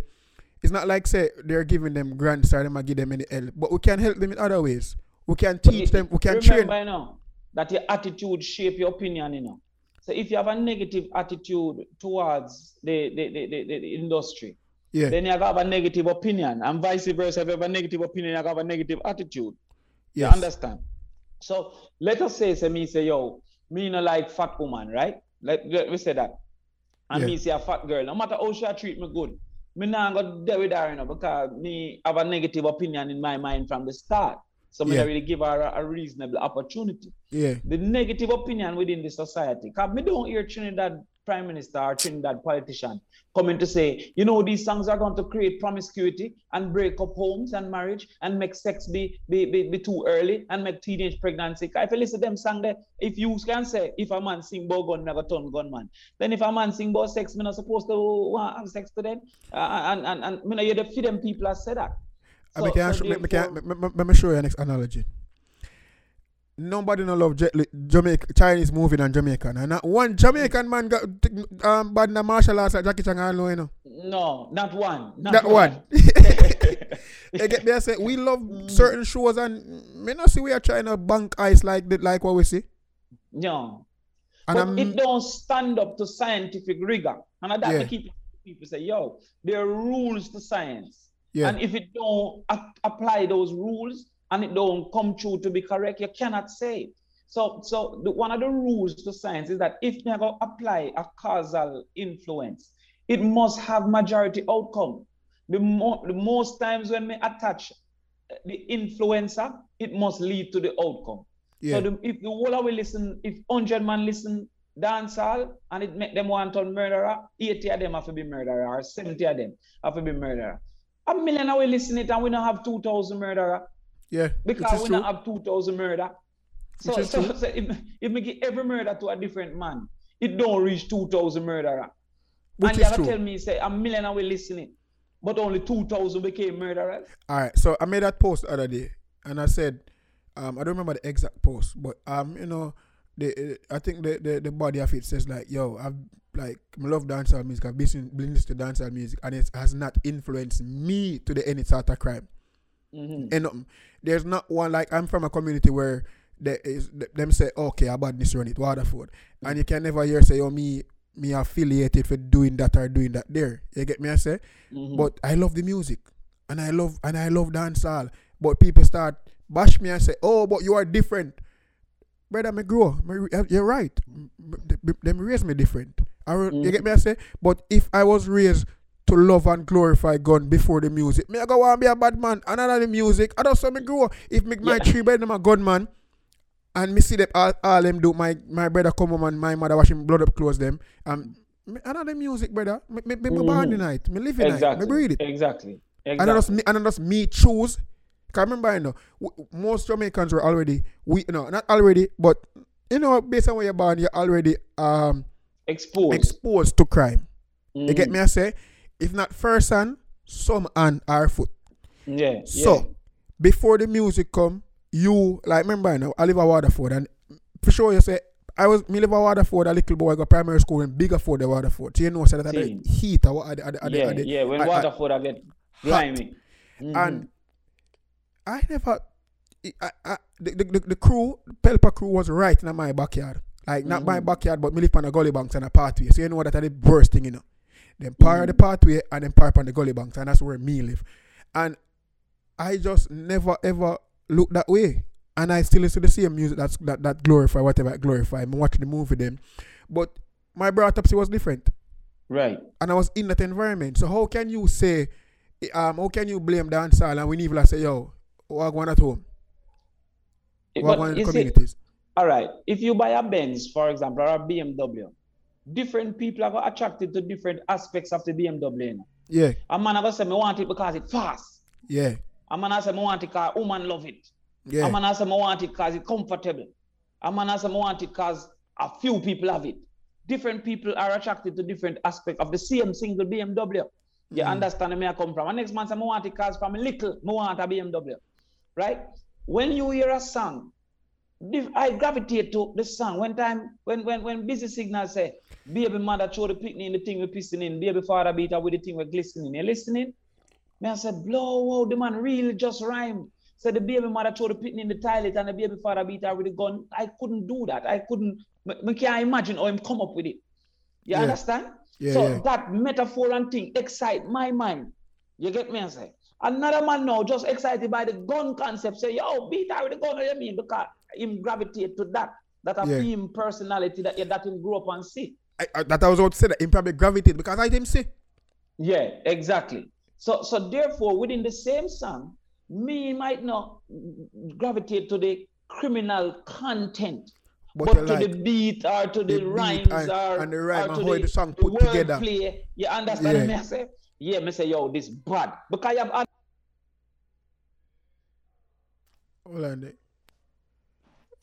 it's not like say they're giving them grants or them give them any help, but we can help them in other ways. We can teach them, we can train. Remember, you know, that your attitude shape your opinion, you know. So if you have a negative attitude towards the, the, the, the, the industry, yeah. then you have a negative opinion, and vice versa. If you have a negative opinion, you have a negative attitude. Yes. You understand? So let us say, say me say, yo, me no like fat woman, right? Let, let me say that. And yeah. me say a fat girl. No matter how she treat me good, me not go there with her, you know, because me have a negative opinion in my mind from the start. So me yeah. really give her a, a, reasonable opportunity. Yeah. The negative opinion within the society. Cause me don't hear Trinidad prime minister or Trinidad politician coming to say, you know, these songs are going to create promiscuity and break up homes and marriage and make sex be be, be, be too early and make teenage pregnancy. If you listen to them song there, if you can say, if a man sing about gun, never turn gunman, then if a man sing about sex, me not supposed to have sex to them. Uh, and, and, and, and you know, you them people have said that. So, so let, me, can, let, me, let me show you an analogy. Nobody no love Jamaica Chinese movie than Jamaican. And not one Jamaican man got um bad in the martial arts like Jackie Chan all, you know. No, not one. Not that one. *laughs* you get me? I say we love Mm. certain shows and me not see we are trying to bank ice like like what we see. no. And but I'm it don't stand up to scientific rigor. And that Yeah. yeah. keep people say, yo, there are rules to science. yeah. And if it don't ap- apply those rules and it don't come true to be correct, you cannot say. it. So, so the, one of the rules to science is that if you go apply a causal influence, it must have majority outcome. The, mo- the most times when we attach the influencer, it must lead to the outcome. yeah. So the, if the whole we listen, if 100 man listen dancehall and it make them want to murderer, 80 of them have to be murderer or 70 of them have to be murderer. A million of we listen it and we don't have 2,000 murderer yeah. Because we don't have 2,000 murder. So, so, true. so if, if we give every murder to a different man, it don't reach 2,000 murderer. Which and you have to tell me, say, a million of we listening, but only 2,000 became murderers. All right, so I made that post the other day, and I said, um, I don't remember the exact post, but um, you know, the I think the the, the body of it says like, yo, I've like I love dancehall music, I've been been listening to dancehall music, and it has not influenced me to the any sort of crime. Mhm. And um, there's not one like I'm from a community where there is them say, okay, I badness run it, Waterford, and you can never hear say, oh me me affiliated for doing that or doing that there. You get me? I say. Mhm. But I love the music, and I love and I love dancehall. But people start bash me and say, "Oh, but you are different." Brother, me grow. Me re- You're right. Them raise me different. I, You get me? I say. But if I was raised to love and glorify God before the music, me I go want be a bad man. Another the music, I don't say me grow. If me, my Yeah. three brother them a gunman, and me see them all, all them do. My my brother come home and my mother washing blood up clothes them. Um, another music, brother. Me, me, me, me born the night. Me live in night. Me Exactly. breathe it. Exactly. And just me, and just me choose. Cause remember, you know, w- most Jamaicans were already we, no, not already, but you know, based on where you're born, you're already um Exposed. exposed to crime. You get Mhm. me? I say, if not first hand, some hand or foot. Yeah. So yeah. before the music come, you like remember, know, I live at Waterford, and for sure you say. I was me live at Waterford, a little boy got primary school in bigger for the Waterford. So you know, so that the heat, or at the, at at yeah, at yeah. When I- I- Waterford I get grimy. Mhm. and I never. I, I, the, the, the, the crew, Pelpa crew was right in my backyard. Like, not my Mhm. backyard, but me live on a gully banks and a pathway. So, you know that are the worst thing, you know. Then par the Mhm. pathway and then park on the gully banks, and that's where me live. And I just never ever look that way. And I still listen to the same music that's, that, that glorify whatever I glorify. I'm watching the movie them. But my up was different right. and I was in that environment. So how can you say, um, how can you blame dancehall and we need to say, yo, we're going at home? We're going in the communities? all right, if you buy a Benz, for example, or a BMW, different people are attracted to different aspects of the BMW. You know? Yeah, A man gonna say, me want it because it's fast. yeah, A man say, me want it because woman love it. yeah, A man say, me want it because it's comfortable. A man say, me want it because a few people have it. Different people are attracted to different aspects of the same single BMW. You Mm. understand where I come from. And next man say, me want it because from a little, me want a BMW. Right? When you hear a song, I gravitate to the song. When time, when when when Busy Signal say, baby mother throw the picnic in the thing we're pissing in, baby father beat her with the thing we're glistening. You listening? Me I said, blow, wow, the man really just rhyme. So the baby mother throw the picnic in the toilet and the baby father beat her with a gun. I couldn't do that. I couldn't, me can't imagine how him come up with it. You Yeah. understand? yeah, so yeah. that metaphor and thing excite my mind. You get me? I say. Another man now just excited by the gun concept. Say, yo, beat her with the gun. What you mean? Because him gravitate to that. That a Yeah. him personality that that him grew up and see. I, I, that I was about to say that him probably gravitate because I didn't see. Yeah, exactly. So so therefore, within the same song, me might not gravitate to the criminal content, But, but, to like the beat or to the, the rhymes and- or and the rhyme or to how the song the put together. wordplay. You understand Yeah. me? I say, yeah, me say, yo, this bad because you have hold on there.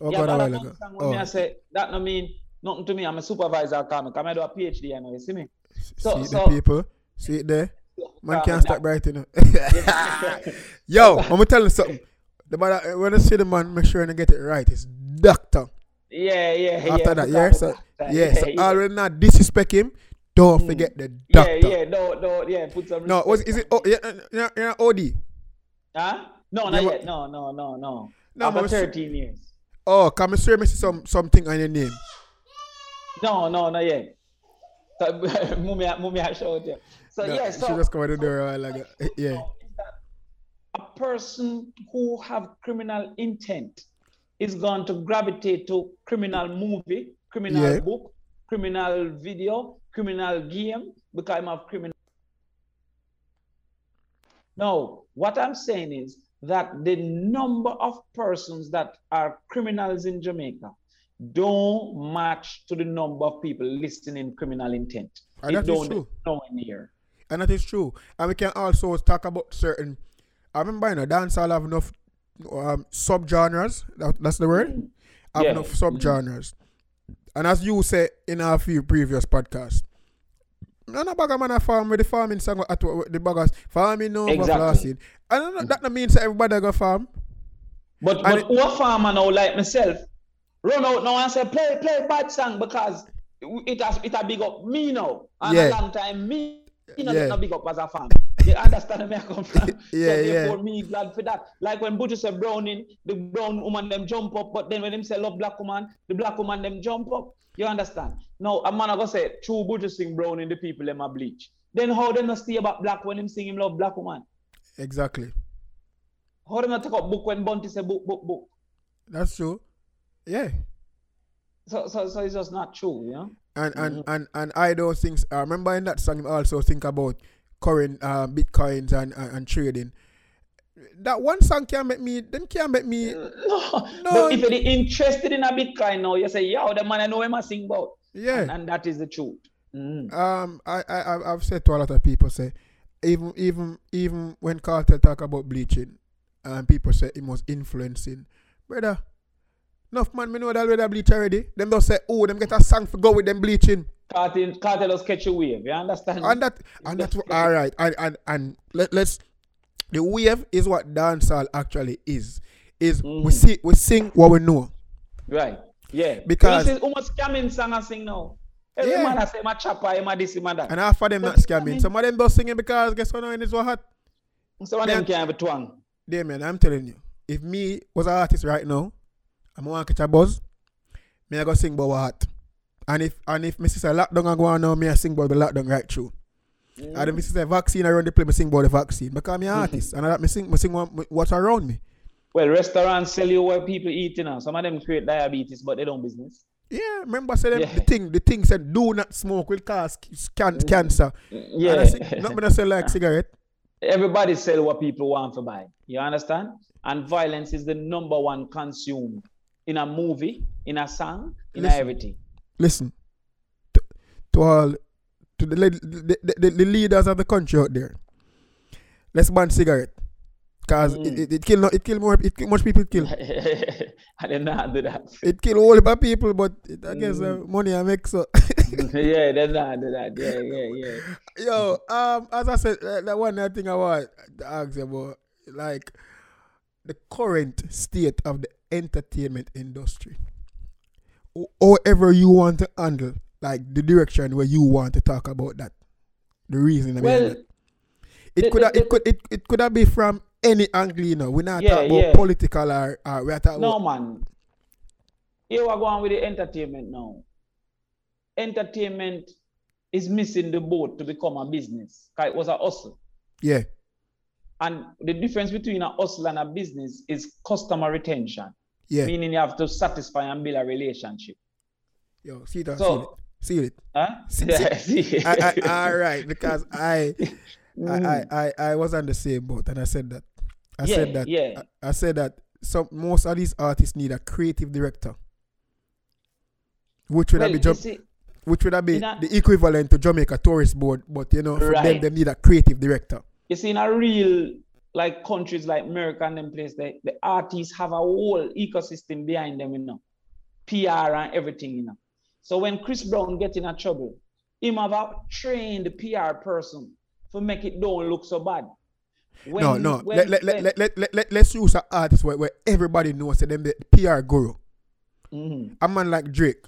Oh you God, a while ago. song me I Oh, say that no mean nothing to me. I'm a supervisor, come because I do a PhD. You know, you see me? so- see so- the people, see it there. Man Uh, can't stop writing. Yo, I'm gonna tell you something. The man, when I see the man, make sure and get it right. It's doctor. Yeah, yeah, After yeah. that, yeah, so doctor. yeah, so *laughs* yeah. already not disrespect him. Don't forget the doctor. yeah, yeah, no, no, yeah, put some No, was is it? Oh, yeah, uh, yeah, yeah, OD. Huh? No, Yeah, not but- yet. No, no, no, no. No, After but 13 years. Oh, come and me some something on your name. No, no, not yet. So, *laughs* Mummy, Mummy, I showed you. So, No, yeah, she so, just come out the door a while ago. Eh, Yeah. so a person who have criminal intent is going to gravitate to criminal movie, criminal Yeah. book, criminal video, criminal game because I'm of criminal. No, what I'm saying is that the number of persons that are criminals in Jamaica don't match to the number of people listening criminal intent. And that is true. nowhere. And that is true. And we can also talk about certain. I remember, you know, dancehall have enough um, subgenres. That, that's the word. Have Yeah. enough subgenres. And as you said in our few previous podcasts, none of bag man a farm with the farming song at the baggers farming over Exactly. And that- that not means that everybody go farm. But And but it- who a farmer now like myself run out now and say play play bad song because it has it a big up me now and Yeah. a long time me you know Yeah. not big up as a farmer. You understand where I come from? *laughs* Yeah, so yeah. therefore me glad for that. Like when Buju say browning, the brown woman them jump up, but then when them say love black woman, the black woman them jump up. You understand? Now a man I go say true Buju sing browning, the people them a bleach. Then how them not stay about black when him sing him love black woman? Exactly. How them not take up book when Bunty say book book book? That's true. Yeah. So, so, so it's just not true, you know. And and Mm-hmm. and and I don't think I remember in that song I also think about current uh, bitcoins and, and and trading. That one song can't make me them can't make me *laughs* No, No, if you're interested in a Bitcoin now, you say, yo, the man I know him I sing about. yeah. And, and that is the truth. Mm. Um, I, I, I've- I've said to a lot of people, say, even, even, even when Carter talk about bleaching, and people say it was influencing, brother. Enough man, me know that already bleach already. Them don't say, oh, them get a song for go with them bleaching, Kartel, Kartel just catch a wave, you understand? and that, and that's all right, and and and let, let's. The wave is what dancehall actually is. Is we Mhm. see we sing what we know. right. Yeah. Because- know, see, almost scamming song I sing now. Every Yeah. man I say my chopper, I'm a this, a that. And half of them not scamming. Some of them just singing because guess what? Now it's what hot. Some of them can't have a twang. Damien, I'm telling you, if me was an artist right now, I'm gonna catch a buzz, me I go sing about what. And if and if me sister lockdown I go on now, me I sing about the lockdown right through. Mm. And if me sister vaccine around the place, me sing about the vaccine. Because I'm an mm-hmm. artist and I me sing me sing what, what's around me. Well, restaurants sell you what people eat, you know. Some of them create diabetes, but they don't business. Yeah, remember said them, Yeah. the thing the thing said do not smoke will cause can, mm. cancer. Yeah. And I sing, not gonna sell like *laughs* cigarette. Everybody sell what people want to buy. You understand? And violence is the number one consumed in a movie, in a song, in a Listen. everything. Listen, to, to all to the, the, the, the, leaders of the country out there, let's ban cigarette. Cause Mm. it, it, it kill it kill more it kill much people it kill. *laughs* I did not do that. It kill all the people, but it, I guess uh, Mm. money I make so. *laughs* yeah, they not do that. Yeah, yeah, yeah. Yo, um, as I said, uh, that one thing I want to ask you about, like the current state of the entertainment industry. Ho- However you want to handle, like the direction where you want to talk about that, the reason behind Well, that. It the- could the- it could it, it could have been from any angle, you know. We're not Yeah, talking about yeah. political or, or we're talking no about man. Here we're going with the entertainment now. Entertainment is missing the boat to become a business. It was a hustle. yeah, And the difference between a hustle and a business is customer retention, yeah. meaning you have to satisfy and build a relationship. Yo, see that, So- see it, Huh? See- Yeah, *laughs* see. I, I, all right, because I, Mm. *laughs* I, I, I, I was on the same boat, and I said that. I yeah, said that. Yeah. I, I said that some most of these artists need a creative director, which would Well, have be jump, see, which would be a- the equivalent to Jamaica Tourist Board, but you know, for them, they need a creative director. you see, in a real like countries like America and them place, the, the artists have a whole ecosystem behind them, you know, PR and everything, you know. So when Chris Brown get in a trouble, him have a trained PR person to make it don't look so bad. When- no, no. when- let, let, when- let, let, let, let, let, let's use an artist where, where everybody knows that them the PR guru. Mhm. A man like Drake.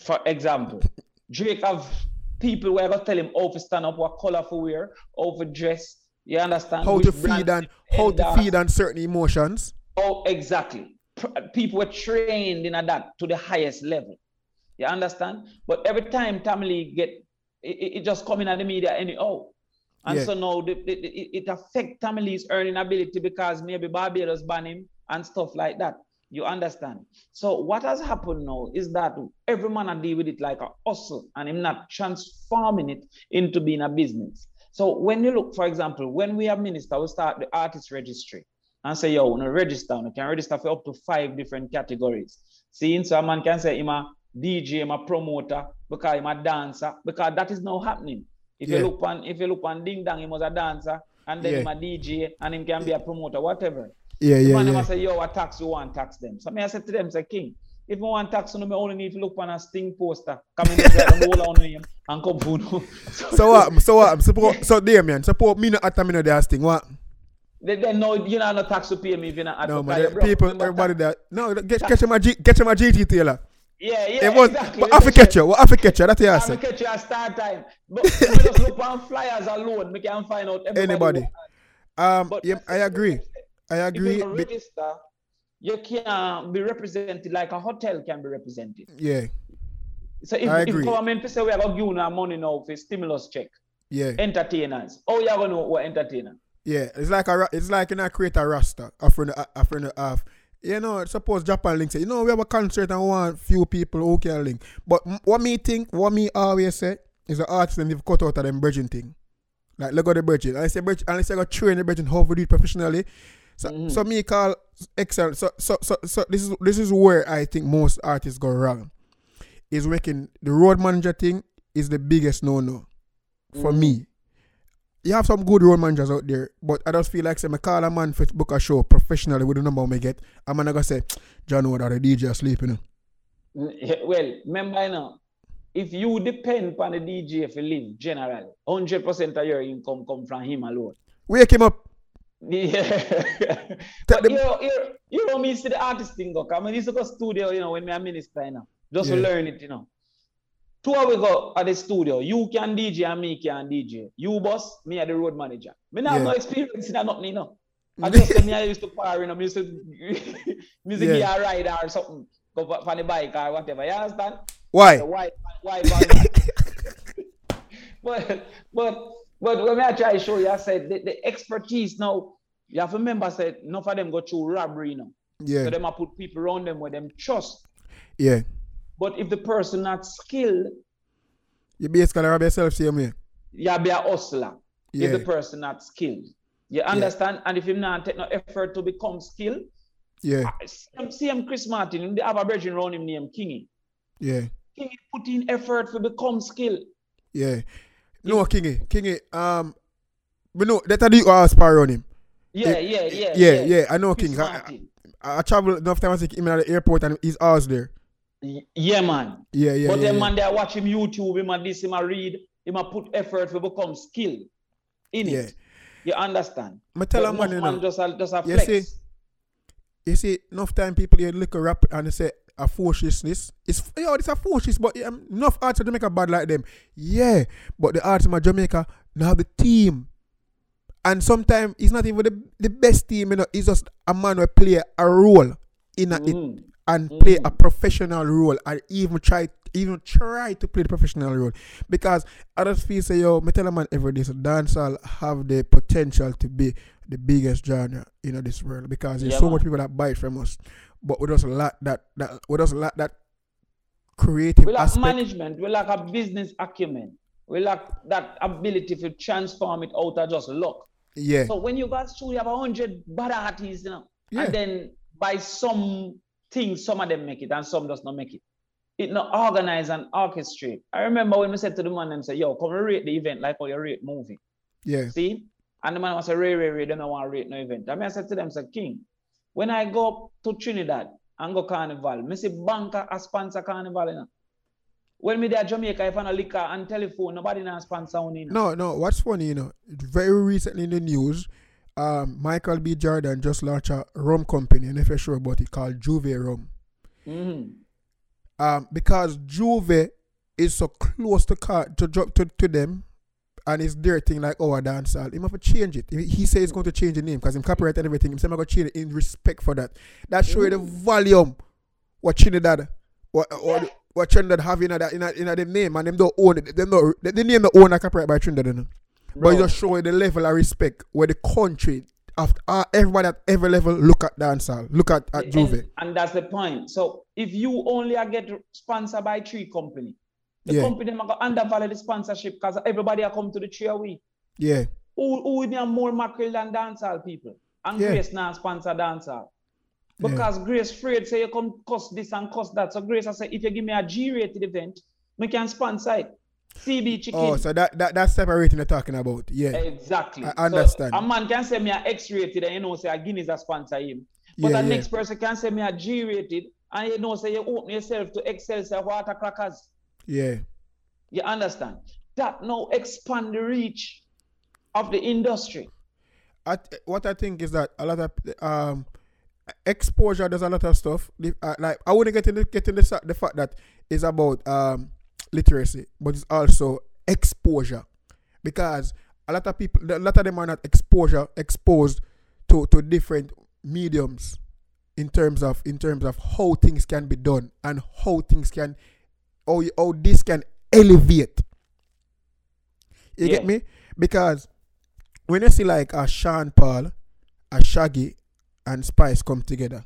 For example, Drake have people where I got tell him how to stand up, what color for wear, how to dress. You understand? How Which to feed and how to feed on certain emotions. Oh, exactly. People were trained in that to the highest level. You understand? But every time Tommy Lee get it, it just come in at the media anyhow. Oh. And Yeah. so now the, the, it, it affect Tommy Lee's earning ability because maybe Barbados ban him and stuff like that. You understand? So what has happened now is that every man a deal with it like a hustle and him not transforming it into being a business. So when you look, for example, when we have minister, we start the artist registry and say, yo, when register, you can register for up to five different categories. See, so a man can say I'm a DJ, I'm a promoter, because I'm a dancer, because that is now happening. If Yeah. you look on if you look on Ding Dong, he was a dancer, and then Yeah. him a DJ, and him can be a promoter, whatever. Yeah, The yeah, man yeah. say, yo, what tax you want, tax them. So me I said to them, say, King, if I want tax, you know, only need to look on a sting poster. Come in there, roll on him, and come for no. *laughs* So what? So what? Support, so Damien, support me not at me no this thing. What? They, they know you know no tax to pay me if you're not No, because man. you. People, everybody that no, get catch him a G, catch him a GT Taylor. Yeah, yeah, It was, exactly. but I fi catch you. What I fi catch you? That's what I said. catch you at start time. But we just look on flyers alone. We can find out everybody. Anybody. Um, yeah, I agree. I If you register, you can be represented like a hotel can be represented. yeah, So if, I if government say we are going to give you money now for stimulus check, yeah, entertainers, oh, going to know what entertainer. yeah. It's like a, it's like you know create a roster, a friend, a, half. You know, suppose Japan link say, you know, we have a concert and want few people who can link. But m- what me think, what me always say, is the artist and they've cut out of them bridging thing. Like look at the bridging. And I say bridge, unless I got train the bridging how to do it professionally. So, Mhm. so me call excel. So, so, so, so this is this is where I think most artists go wrong. Is working the road manager thing is the biggest no no for Mhm. me. You have some good road managers out there, but I just feel like say me call a man for book a show professionally with the number me get. I'm gonna go say, John, what are the DJ asleep, you know? Mm, Well, remember you know, if you depend on the DJ for live generally, 100% of your income come from him alone. Wake him up. Yeah. But you know, you, you know me see the artist thing go. Come, I used to go studio, you know, when me a minister, you know, just to Yeah. learn it, you know. Two hours we go at the studio. You can DJ and me can DJ. You boss, me are the road manager. Me not have no experience in that nothing, you know. *laughs* I just me I used to power, you know, to *laughs* music Yeah. yeah. a ride or something. Go for, for the bike or whatever. You understand? Why? The white, white *laughs* but but but when I try to show you, I said the, the expertise now. You have to remember, said enough of them go through robbery now. Yeah, So them I put people around them where them trust. yeah. But if the person not skilled, You basically rob yourself same way. you be a hustler. If the person not skilled. You understand? And if him not take no effort to become skilled, yeah, same, same Chris Martin, have a virgin around him named Kingy. yeah, Kingy put in effort to become skilled. yeah. No, Kingy, Kingy. Um, but no, that I do ask power on him. Yeah, yeah, yeah. Yeah, yeah. I know King. I, I, travel enough time I see him at the airport and he's ours there. Yeah, man. Yeah, yeah, but yeah. then man, they watch him YouTube, him a this, him a read, him a put effort to become skilled in Yeah. it. You understand? I tell But a man, you man know, just a, just a You flex. see? you see, enough time people hear look a rap and they say a foolishness. It's yo, it's a foolishness, but um, enough artists in Jamaica bad like them. Yeah, but the artists in Jamaica now the team. And sometimes it's not even the, the best team, you know, it's just a man who play a role in a, it Mhm. and play a professional role and even try even try to play the professional role because others feel say yo me tell a man every day so dancehall have the potential to be the biggest genre in this world because there's Yeah, so man. much people that buy it from us but we just lack that that we just lack that creative We lack aspect management. We lack a business acumen. We lack that ability to transform it out of just luck. yeah So when you guys through, you have a hundred bad artists, you know, Yeah. and then by some things, some of them make it and some does not make it. It not organize and orchestrate. I remember when we said to the man and say, yo, come and rate the event like how you rate movie. yeah See? And the man was say, Ray, Ray, Ray, they don't want to rate no event. I mean, I said to them, say, King, when I go to Trinidad and go carnival, me see banker a sponsor carnival, you know. When me there Jamaica, if I liquor and telephone, nobody not sponsor on, you know. no no what's funny you know very recently in the news um Michael B Jordan just launched a rum company and if you're sure about it called J'ouvert Rum Mhm. Um, because J'ouvert is so close to car to to, to them, and it's their thing like our dancehall. He have to change it. He, he says he's going to change the name because him copyright and everything. Him say I'm going to change it in respect for that. That show you the volume what Trinidad what what, Yeah. what Trinidad have in that in a, in a them name and them don't own it. Them don't the, the name don't own a copyright by Trinidad. You know? But Bro, it just show the level of respect where the country after uh, everybody at every level look at dancehall, look at, at and, J'ouvert. and that's the point. So if you only are get sponsored by three company, the Yeah. company them undervalue the sponsorship because everybody are come to the tree away. Yeah. Who who would more mackerel than dancehall people? And Yeah. Grace now sponsor dancehall. Yeah. Because Grace afraid say you come cost this and cost that. So Grace I say if you give me a G-rated event, we can sponsor it. CB chicken. Oh, so that, that that's separating you're talking about. Yeah. Exactly. I understand. So a man can say me a X-rated and you know say a Guinness a sponsor him. But Yeah, the yeah. next person can say me a G-rated and you know say you open yourself to Excelsior water crackers. Yeah. You understand? That now expand the reach of the industry. I, th- what I think is that a lot of um exposure does a lot of stuff. Uh, like I wouldn't get into get into the, the fact that it's about um literacy, but it's also exposure because a lot of people, a lot of them are not exposure exposed to to different mediums in terms of in terms of how things can be done and how things can how, you- how this can elevate. You get me? Because when you see like a Sean Paul, a Shaggy, and Spice come together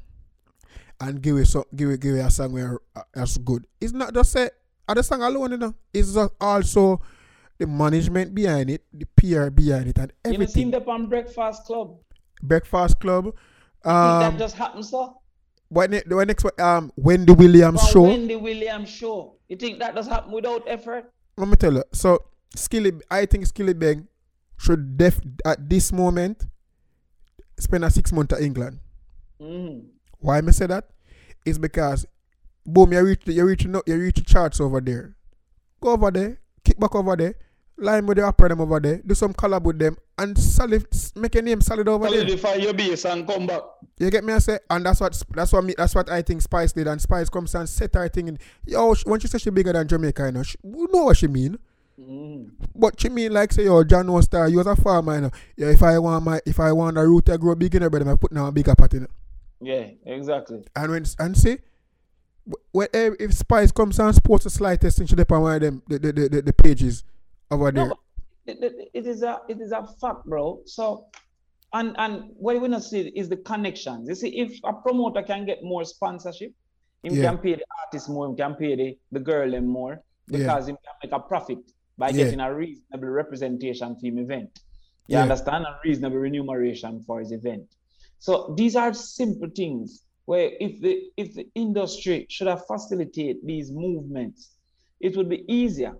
and give you so give you give you a song where uh, that's good. It's not just say uh, the song alone, you know. It's just also the management behind it, the PR behind it, and You know, seen everything. them on Breakfast Club. Breakfast Club. Think that Um, just happened, sir? What the next one, um Wendy Williams From show. Wendy Williams show. You think that does happen without effort? Let me tell you. So Skilly, I think Skillibeng should def at this moment spend a six month at England. Mhm. Why me say that? Is because boom, you reach you reach you reach the charts over there. Go over there, kick back over there, line with the upper them over there, do some collab with them, and solid make your name solid over there. Solidify your base and come back. You get me? I say, and that's what that's what me that's what I think Spice did, and Spice comes and set her thing in. Yo, when she says she bigger than Jamaica, you know, she, we know what she mean. Mhm. But she mean like say yo John was star, you was a farmer, you know. Yeah, if I want my if I want a root to grow big in brother, I put now a bigger pot in it. Yeah, exactly. And when and see wh- when eh, if Spice comes and sports the slightest thing, she dip on one of them the the, the, the, the pages over there. No, it, is a it is a fact, bro. So, and and what we not see is the connections. You see, if a promoter can get more sponsorship, he Yeah. can pay the artist more, he can pay the, the girl them more Yeah. because he can make a profit by Yeah. getting a reasonable representation for him event. You Yeah. understand? A reasonable remuneration for his event. So these are simple things where if the if the industry should have facilitated these movements, it would be easier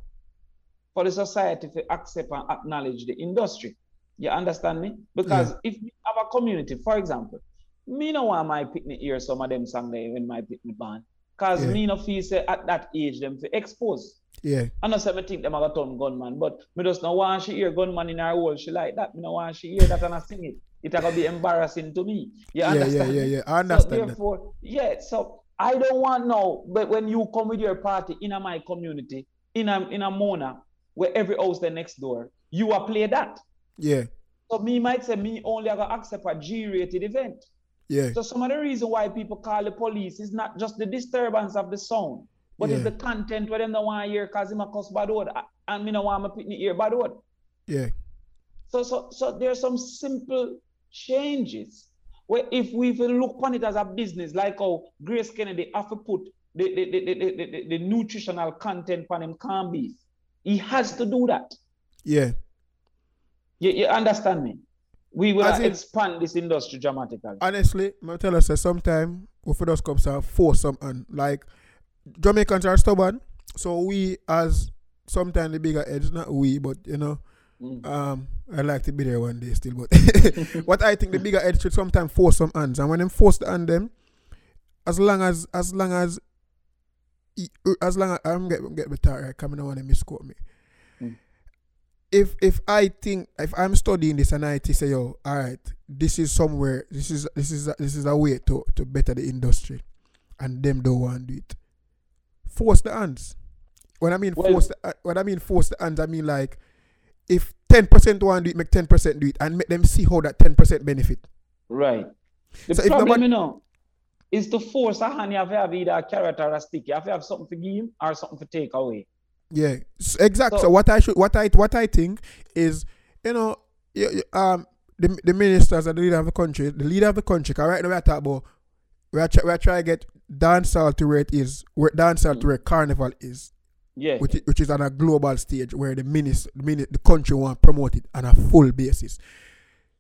for the society to accept and acknowledge the industry. You understand me? Because if we have a community, for example, me no want my picnic hear some of them song there when my picnic band. Cause Yeah. me no feel say at that age them to expose. Yeah, I know say me think them are turn gunman, but me just no want she hear gunman in her hole. She like that. Me no want she hear that and I sing it. It gonna be embarrassing to me. You yeah, yeah, understand? yeah, yeah. I So understand that. therefore, yeah. So I don't want now, but when you come with your party in a my community, in a in a Mona, where every house the next door, you are play that. Yeah, So me might say me only gonna accept a G-rated event. yeah, So some of the reason why people call the police is not just the disturbance of the sound, but it's the content where them don't want to hear cause him a cuss bad word and me no want my picnic ear bad word. yeah, So, so, so there are some simple changes where if we look on it as a business, like how Grace Kennedy have to put the, the, the, the, the, the, the nutritional content on him corned beef. He has to do that. yeah. You, you understand me? We will in- expand this industry dramatically. Honestly, me tell us that sometime we for just come and force some on. Like Jamaicans are stubborn, so we as sometimes the bigger edge, not we, but you know, Mm. um, I like to be there one day still. But *laughs* what I think the bigger edge should sometimes force some hands, and when them force the hand them, as long as as long as as long as I'm get get better, right? Coming on and misquote me. Mm. If if I think if I'm studying this and I say yo, all right, this is somewhere, this is this is a, this is a way to to better the industry. and them don't want to do it. Force the hands. When I mean Well- force, the, uh, when I mean force the hands, I mean like if ten percent want to do it, make ten percent do it, and make them see how that ten percent benefit. Right. The So if problem, nobody- you know, is to force a hand, you have to have either a stick. You have to have something to give or something to take away. Yeah, exactly. So, So- what I should, what I, what I think is, you know, um, the the ministers and the leader of the country, the leader of the country. Cause right now we are talking about, we are try, we are trying to get dancehall to where it is, where dancehall to where carnival is, Yeah. which is, which is on a global stage where the minister, the, mini- the country want to promote it on a full basis.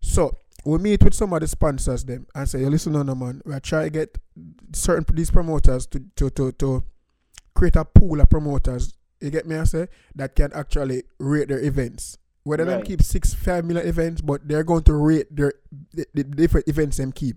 So we meet with some of the sponsors them and say, listen on, no, man. We are trying to get certain these promoters to to to to create a pool of promoters. You get me? I say that can actually rate their events. Whether them keep six five million events, but they're going to rate their the, the different events them keep.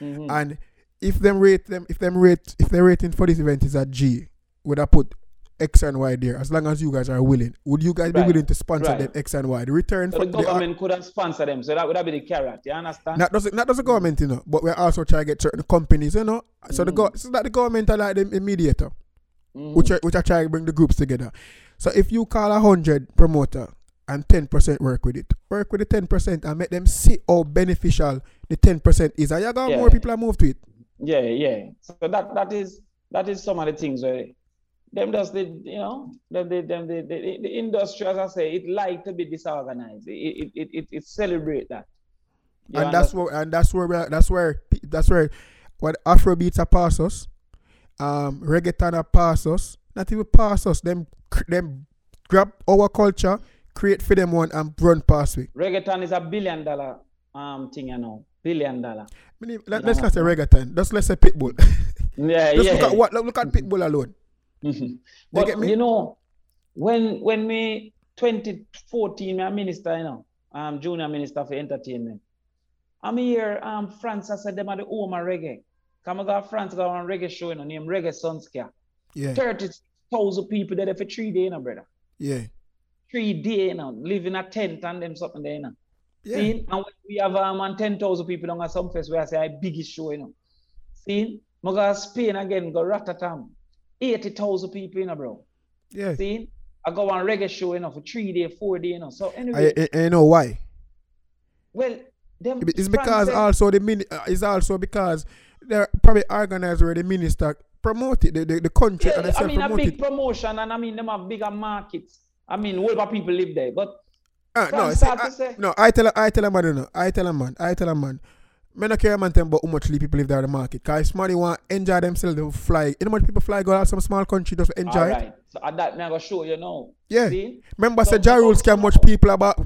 Mhm. And if them rate them, if them rate, if their rating for this event is a G, would I put X and Y there? As long as you guys are willing, would you guys be willing to sponsor Right. them X and Y? The return so for the the, government couldn't sponsor them. So that would have been the carrot. You understand? not does not does the government, you know, but we're also trying to get certain companies, you know. So the go, so that the government are like the the mediator, Mhm. which are, which are trying to bring the groups together. So if you call a hundred promoter and ten percent work with it, work with the ten percent and make them see how beneficial the ten percent is, and you got Yeah. more people are moved to it. Yeah, yeah. So that that is that is some of the things where them does the you know them the them the, the, the industry as I say it like to be disorganized. It it it it, celebrate that. You and that's where and that's where that's where that's where what Afrobeats are pass us, um, reggaeton are pass us, not even pass us. Them them grab our culture, create for them one and run past we. reggaeton is a billion dollar um thing you know billion dollar. Meaning, let, us not say reggaeton. Just let's say pitbull. *laughs* Yeah, Just yeah. look at what look, look at pitbull alone. Mhm. But you know, when when me 2014, me a minister, you know, um, junior minister for entertainment. I'm here, um, France, I said them are the home of reggae. Come I got France got one reggae show, you know, named Reggae Sun Ska. Yeah, 30,000 people there for three days, you know, brother. yeah, Three days, you know, live in a tent and them something there, you know. yeah. See? And when we have um, and 10,000 people on Sumfest where I say I biggest show, you know. See? I go Spain again, go Rotterdam. 80,000 people, you know, bro. yeah. See, I go on reggae show, you know, for three days, four days, you know. So anyway, I, I know why. well, them It's because said- also the mini, uh, it's also because they're probably organized where the minister promote it, the, the, the country and yeah, I mean a big it. promotion, and I mean them have bigger markets. I mean, whole of people live there, but Ah, no, see, I, say- no, I tell I tell a man, you know, I tell a man, I tell a man. Me not care about how much people live there in the market. Cause somebody want enjoy themselves, they fly. You know how much people fly go out some small country just to enjoy all it. So at that, me I go show you now. Yeah. See, Remember, So- Ja Rule scam much people about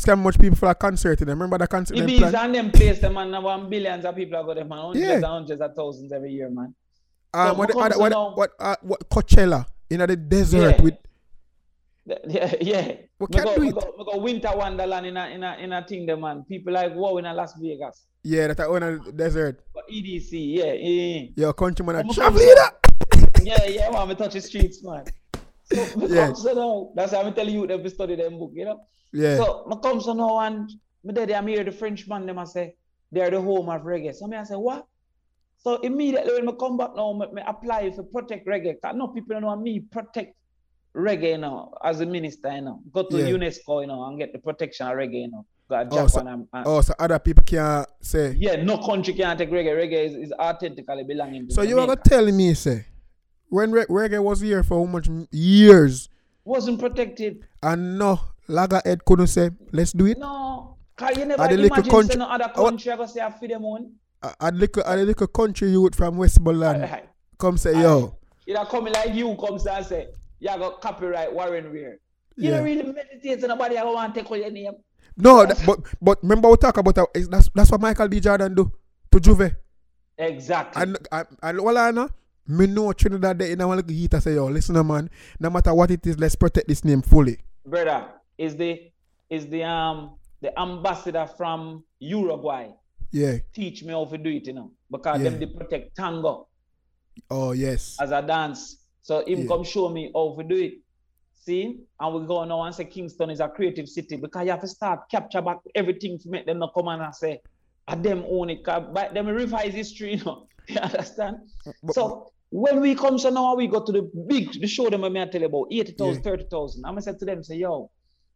scam much people for a concert. You know? Remember that concert? them Ibiza plan? and them place, them man, one billions of people go there, man, hundreds Yeah. and hundreds of thousands every year, man. Um, So what, the what what, what, uh, what Coachella in the desert Yeah. with *laughs* Yeah, yeah. We Me can't go, do me it. go, me go winter wonderland in a in a in a thing, there, man. People like wow in a Las Vegas. yeah that oh, I own a desert. But EDC, yeah, yeah. Your countryman a travel leader. *laughs* yeah, yeah, man, me touch the streets, man. So, Yeah. come so now, that's why I'm telling you them to study them book, you know. Yeah, So, me come so now and my daddy I'm here, the Frenchman, them I say, they're the home of reggae. So me I say, what? So immediately when me come back now, me, me apply for protect reggae. Cause no people don't know me protect reggae, you know, as a minister, you know. Go to Yeah. UNESCO, you know, and get the protection of reggae, you know. Oh, so- and, and oh, so other people can say. yeah, no country can take reggae. Reggae is, is authentically belonging to So you are Jamaica. gonna tell me, say, when re- reggae was here for how much years, wasn't protected. and no Lagahead couldn't say, let's do it. No, cause you never Are imagine country- say no other wa- country I go say I feed them own. A, little, a little country youth from Westmoreland come say, yo, You know, coming like you comes and say, you got copyright Warren Weir. You Yeah. don't really meditate on nobody I don't want to take all your name. no, that, but but remember we talk about that, is- that's that's what Michael B. Jordan do to J'ouvert. Exactly. And and, and all I know, me know Trinidad there in our little heat. I say, yo, listen, man, no matter what it is, let's protect this name fully. Brother, is the is the um the ambassador from Uruguay Yeah. teach me how to do it, you know, because Yeah. them they protect tango. Oh yes. as a dance. So him Yeah. come show me how we do it. See? And we go now and say Kingston is a creative city because you have to start capture back everything to make them not come and say, I them own it. By them revise history, *laughs* you know. *laughs* You understand? But, so when we come so now we go to the big the show them I tell you about 80,000, yeah. 30,000. I'm gonna say to them, say, yo,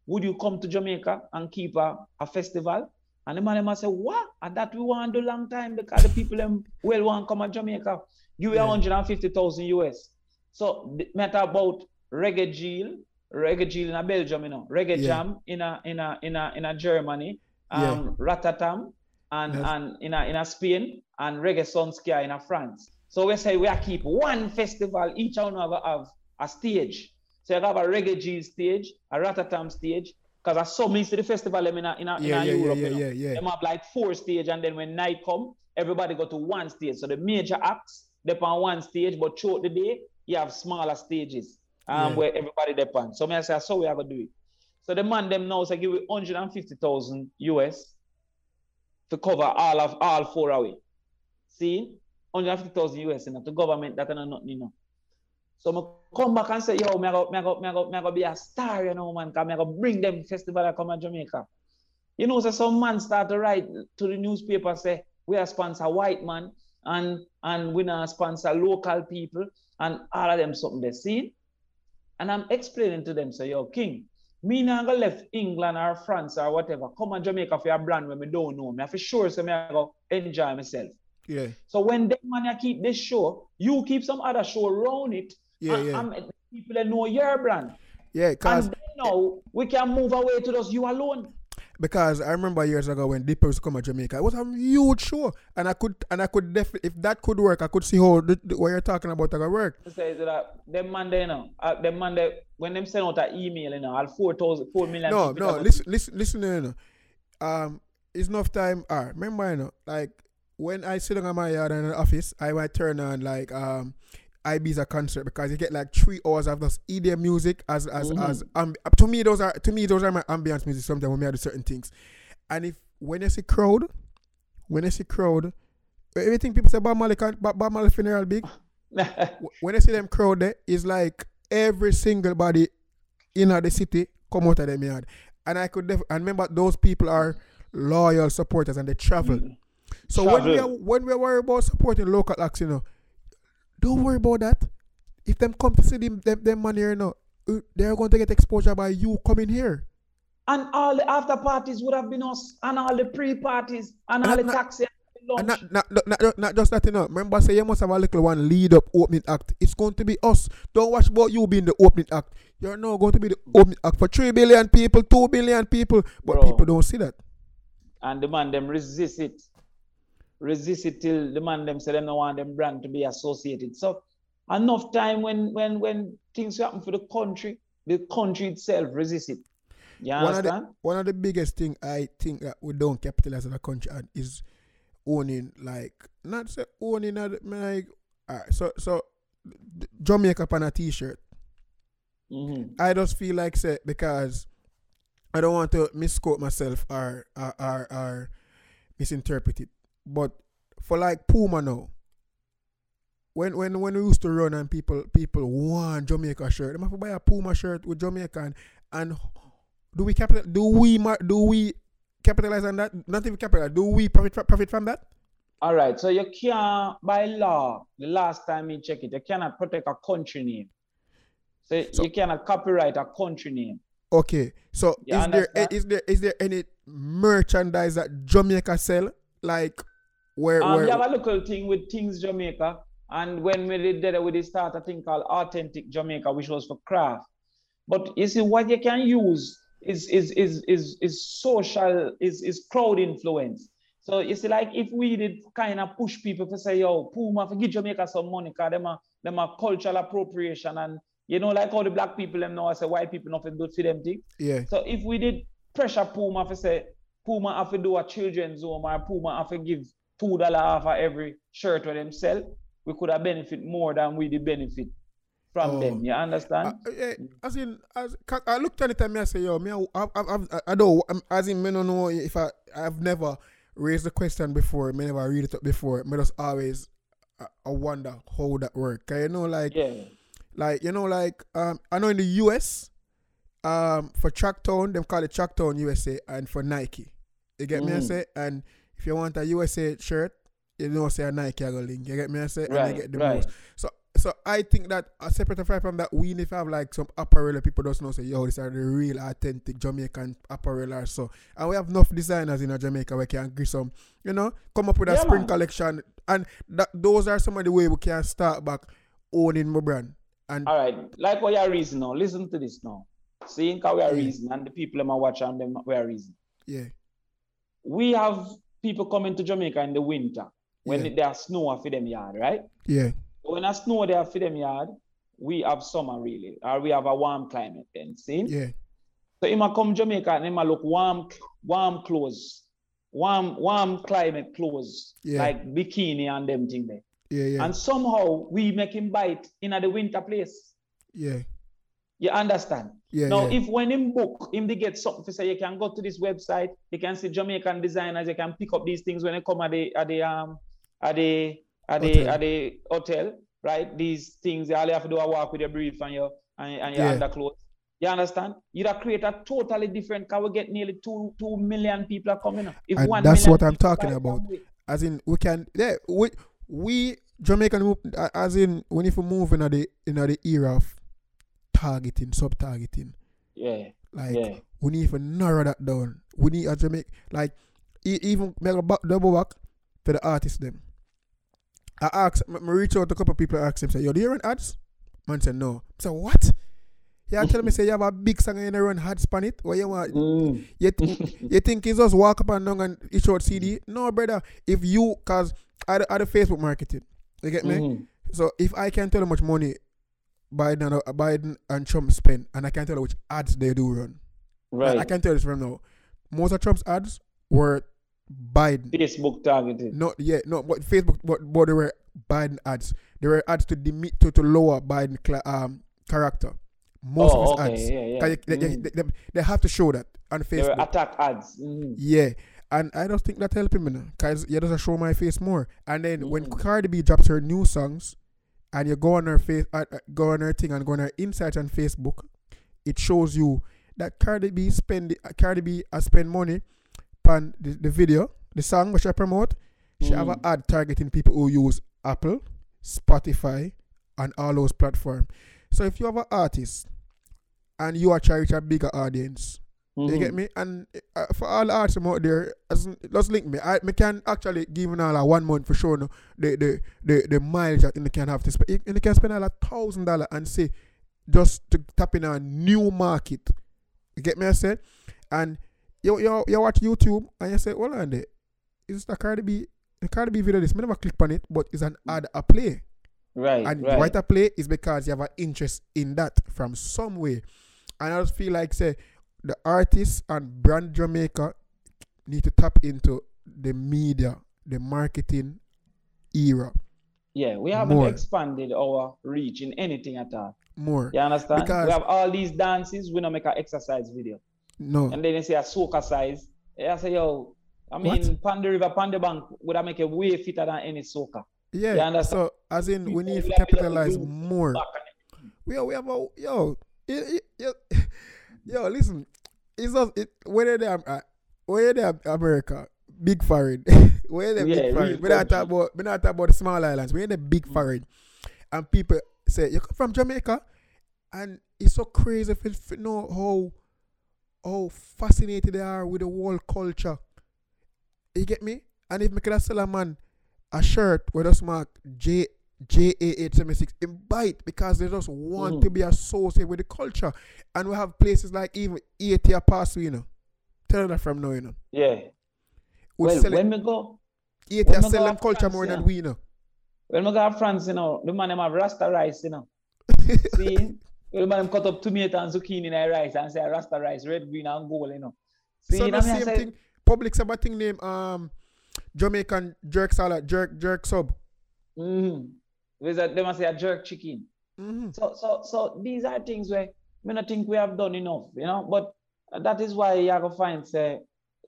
would you come to Jamaica and keep a, a festival? And the man must say, what? And that we want to do long time because the people them well want to come to Jamaica. Give yeah. 150,000 US. So matter about Reggae Geel, Reggae Geel in a Belgium, you know, Reggae yeah. Jam in a in a in a in a Germany, um, yeah. Rototom and and in a in a Spain and Reggae Sun Ska in a France. So we say we are keep one festival, each one have, have a stage. So you have a reggae G stage, a Rototom stage, because I saw me see the festival in a, in a, yeah, in a yeah, Europe. Yeah, yeah, yeah, yeah. Them have like four stage, and then when night come, everybody go to one stage. So the major acts dep on one stage, but throughout the day, you have smaller stages um, yeah. where everybody depends. So me I say, so we have to do it. So the man them now say give you 150,000 US to cover all of all four away. See? 150,000 US in the government that are not, you know. So I come back and say, yo, me go, me go, me go, me go be a star, you know, man, because me go bring them festival that come to Jamaica. You know, so some man start to write to the newspaper, say, we are sponsor white man and and we not sponsor local people and all of them something they see. And I'm explaining to them, say, yo, King, me not go left England or France or whatever. Come on Jamaica for a brand when me don't know. Me I for sure so me I go enjoy myself. Yeah. So when them man keep this show, you keep some other show around it yeah, and, yeah. And people that know your brand. Yeah, because and now we can move away to just you alone. Because I remember years ago when Diplo was come to Jamaica, it was a huge show, and I could and I could definitely if that could work, I could see how the, the, what you're talking about that work. Say that them man there, you know, uh, them man there, when them send out an email, you know, all four thousand, four million. No, no, listen, listen, listen, you know, um, it's enough time. Ah, remember, you know, like when I sit in my yard in the office, I might turn on like um Ibiza concert because you get like three hours of this EDM music as as mm-hmm. as um, to me those are to me those are my ambience music sometimes when we do certain things. And if when you see crowd, when you see crowd, everything people say Bob Marley Bob, Bob Marley funeral big. *laughs* when you see them crowd there, it's like every single body in the city come out of them yard. And I could def- and remember those people are loyal supporters and they travel. Mm. So travel. when we are when we worry about supporting local acts, you know don't worry about that. If them come to see them, them, them man here now, uh, they're going to get exposure by you coming here. And all the after parties would have been us, and all the pre parties, and, and all the taxi. And not, not, not, not, not just that, you know. Remember, say you must have a little one lead up opening act. It's going to be us. Don't watch about you being the opening act. You're now going to be the opening act for 3 billion people, 2 billion people. But Bro. people don't see that. And the man, them resist it resist it till the man them say them don't want them brand to be associated. So enough time when when when things happen for the country, the country itself resist it. You one understand? Of the, one of the biggest thing I think that we don't capitalize as a country is owning like not say owning like right, so so Jamaica on a t-shirt. Mm-hmm. I just feel like say because I don't want to misquote myself or or, or, or misinterpret it. But for like Puma now, when when when we used to run and people people want Jamaica shirt, they have to buy a Puma shirt with Jamaican and do we capital do we do we capitalize on that? Not even capitalize. Do we profit profit from that? All right. So you can't by law. The last time you check it, you cannot protect a country name. So, so you cannot copyright a country name. Okay. So you is understand? there is there is there any merchandise that Jamaica sell like where, um, where we have a local thing with Things Jamaica, and when we did that, we did start a thing called Authentic Jamaica, which was for craft. But you see, what you can use is is is is is social, is is crowd influence. So you see, like if we did kind of push people to say, yo, Puma, for give Jamaica some money, because them are them are cultural appropriation and you know, like all the black people them know I say white people nothing do for them thing. Yeah. So if we did pressure Puma to say Puma have to do a children's home or Puma have to give two dollar off of every shirt where them sell, we could have benefit more than we did benefit from oh. them. You understand? Uh, yeah, as in, as I looked at it and I say, yo, me, I, I, I, I don't, as in, me don't know if I, I've never raised the question before, me never read it up before. Me just always, I, I wonder how that work. Cause you know, like, yeah. like you know, like, um, I know in the US, um, for Tracktown, them call it Tracktown USA, and for Nike, you get mm. me? I say, and if you want a USA shirt, you know, say a Nike I go link. You get me? I say, and Right, they get the right. most. So, so I think that a separate from that, we need to have like some apparel that people just know say, yo, these are the real authentic Jamaican apparel or so. And we have enough designers in Jamaica where we can get some, you know, come up with a Yeah, spring man. collection. And that those are some of the way we can start back owning my brand. And All right, like what you reason now. Listen to this now. Seeing how we are Yeah. reason and the people them are watching them we are reason. yeah, We have people coming to Jamaica in the winter when Yeah. there's snow for them yard, right? yeah, When a snow there for them yard, we have summer really, or we have a warm climate then. See? yeah, So he might come Jamaica and he might look warm, warm clothes, warm, warm climate clothes, Yeah. like bikini and them thing there. yeah, yeah, And somehow we make him bite in a the winter place. yeah, You understand? yeah, now, yeah. if when him book, him they get something to say, you can go to this website, you can see Jamaican designers, you can pick up these things when they come at the at the um at the at the Hotel. at the hotel, right? These things all you have to do a walk with your brief and your and, and your Yeah. underclothes. You understand? You'd have create a totally different car. We get nearly two two million people are coming up. If And one that's what I'm talking about. as in we can yeah we we Jamaican move- as in we need to move in the in the era of targeting sub targeting Yeah, like yeah. we need to narrow that down we need a Jamaica like even make a double back to the artists them I asked, me reach out to a couple of people I asked them say yo do you run ads man said no I said what yeah tell me say you have a big song and you run ads on it what you want Mm. you, th- you think it's just walk up and down and issue out CD? No, brother. If you, cause I I do Facebook marketing, you get me. Mhm. So if I can tell how much money Biden and uh, Biden and Trump spend, and I can't tell which ads they do run, Right. I can tell this from now. Most of Trump's ads were Biden. Facebook targeted. Not yet, no, but Facebook, but, but they were Biden ads. They were ads to demi- to, to lower Biden cla- um character. Most oh, of his okay, ads. yeah, yeah. they, they, Mhm. they, they, they have to show that on They were Facebook. attack ads. Mhm. Yeah, and I don't think that helping me because you just show my face more. And then when Mhm. Cardi B drops her new songs, and you go on her face, uh, uh, go on her thing, and go on her insights on Facebook, it shows you that Cardi B spend uh, Cardi B has spent money on the, the video, the song which I promote. She have an Mhm. ad targeting people who use Apple, Spotify, and all those platforms. So if you have an artist and you are trying to reach a bigger audience, you get Mhm. me? And uh, for all the artists out there, as just link me. I me can actually give you all a one month for sure. No, the the the the mileage that you can have to spend. And you can spend all a thousand dollar and say just to tap in a new market. You get me? I said, and you you you watch YouTube and you say, hold on there, is the Cardi B the Cardi B video? This me never click on it, but it's an ad a play. Right, And right. why to play is because you have an interest in that from some way. And I just feel like say the artists and brand Jamaica need to tap into the media, the marketing era Yeah, we haven't More. expanded our reach in anything at all. more. You understand? Because- we have all these dances, we don't make an exercise video. No. And then they say a soca size. I say, yo, I mean, Pon de River, Pon de Bank would I make a way fitter than any soca. Yeah. you understand? so as in we need to will have to capitalize more. We we have a yo it, yo listen. It's just it whether they are uh, whether they are America, big foreign. *laughs* where they Yeah, big foreign. We not talk about we not talk about the small islands. We're in the big foreign. And people say, You come from Jamaica? And it's so crazy if you know how how fascinated they are with the world culture. You get me? And if me could sell a man a shirt with a mark J J A eight seventy six in bite because they just want Mhm. to be associated with the culture. And we have places like even ATA Pass, you know. Tell that from now, you know. Yeah. We Well, sell when we go, ATA when we sell them culture France, more than we, you know. when we go to France, you know, the man them have Rasta rice, you know. *laughs* See? the man them cut up tomato and zucchini in their rice and say Rasta rice, red, green, and gold, you know. See, so you the know me, I same say, thing. Public have a thing named um Jamaican jerk salad, jerk jerk sub. Mm-hmm. They must say a jerk chicken. Mm-hmm. So, so, so these are things where me not think we have done enough, you know. But that is why you have to find say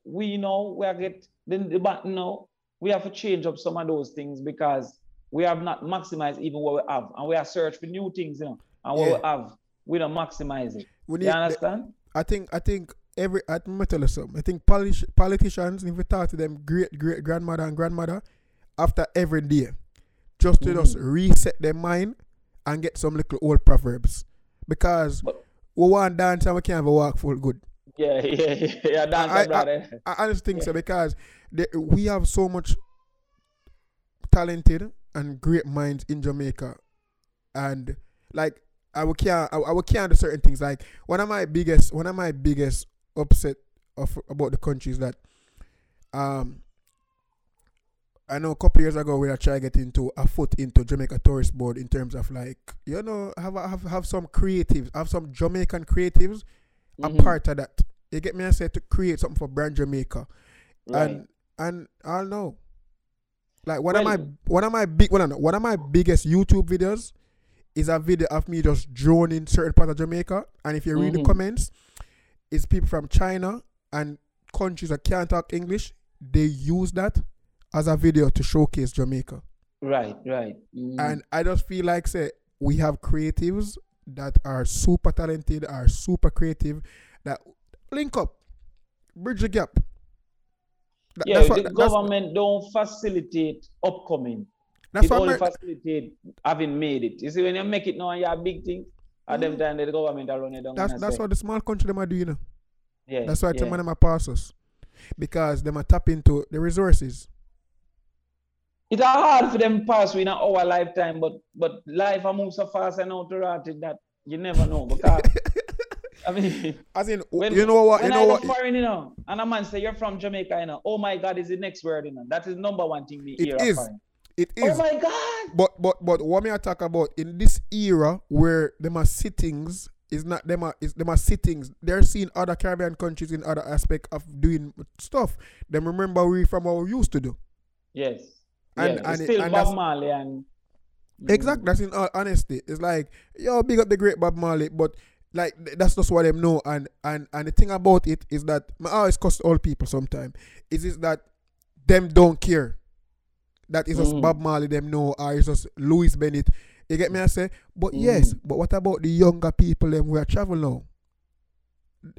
we know we are get the, the but no, we have to change up some of those things because we have not maximized even what we have, and we are search for new things, you know. And what Yeah. we have, we don't maximize it. We need You understand? I think I think every I me tell you something. I think politi- politicians, if we talk to them great great grandmother and grandmother, after every day, just to just Mhm. reset their mind and get some little old proverbs. Because But- we want dance and we can't even walk full good. *laughs* Yeah, yeah, yeah. yeah dance, I- I- brother. I, I just think so because the, we have so much talented and great minds in Jamaica, and like I will can't I, I will can't do certain things. Like one of my biggest one of my biggest upset of about the country is that um I know a couple years ago we are trying to get into a foot into Jamaica Tourist Board in terms of like you know have have have some creatives have some Jamaican creatives a Mhm. part of that. You get me? I said to create something for brand Jamaica Right. and and I don't know. Like one of Well- my one of my big one, of- one of my biggest YouTube videos is a video of me just droning certain parts of Jamaica. And if you read the Mhm. comments, it's people from China and countries that can't talk English. They use that as a video to showcase Jamaica. Right, right. Mm. And I just feel like say we have creatives that are super talented, are super creative, that link up, bridge the gap. Th- yeah, that's what- the that's- government don't facilitate upcoming. That's it only Amer- facilitate having made it. You see, when you make it now and you're a big thing, at them Mhm. time the government are running down. that's that's say, what the small country them are doing. You know? yeah, That's why I yeah. tell man them are pass us. Because them are tap into the resources. It's hard for them pass in our lifetime, but but life a move so fast and out to rot it that you never know. Because *laughs* I mean, As in, when, you know what? You know I what? foreign, you know, and a man say you're from Jamaica, you know, oh my God, is the next word, you know. That is number one thing we It hear. of is. foreign. It Oh my God. But but but what me I talk about in this era where them are sittings is not them are is them are sittings. They're seeing other Caribbean countries in other aspect of doing stuff. Them remember we from what we used to do. Yes. And- yeah, and it's it- and Bob Marley and Exactly. That's in all honesty. It's like, yo, big up the great Bob Marley, but like that's just what them know. And and and the thing about it is that my always cost all people sometimes. Is is that them don't care. That is just Mm. Bob Marley them know or it's just Louise Bennett. You get me I say? But Mm. yes, but what about the younger people them who are travel now?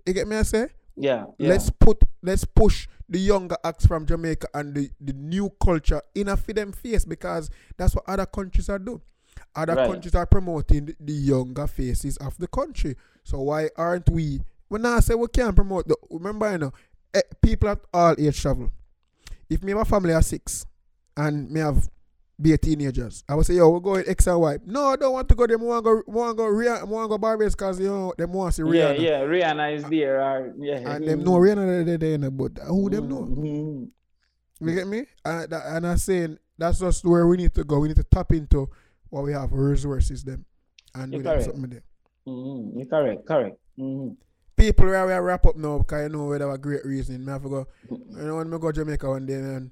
You get me I say? Yeah, yeah. Let's put let's push the younger acts from Jamaica and the, the new culture in a for them face because that's what other countries are doing. Other Right. countries are promoting the, younger faces of the country. So why aren't we? When I say we can't promote, the, remember you know, eh, people at all age travel. If me have a family of six and me have be a teenagers, I would say yo we're going X and Y. No, I don't want to go there. I want to go. Want to go. Rihanna, want to go Barbados because you know them want to see yeah, Rihanna. yeah. Rihanna is there. Or, yeah. And them know Rihanna there, there, there, but who them know? Mhm. You get me? And, and I'm saying that's just where we need to go. We need to tap into what we have, resources them, and You're do correct. something with them. Mhm. You're correct, correct. Mhm. People where we wrap up now because you know we have a great reason. Me have to go. You know when me go to Jamaica one day and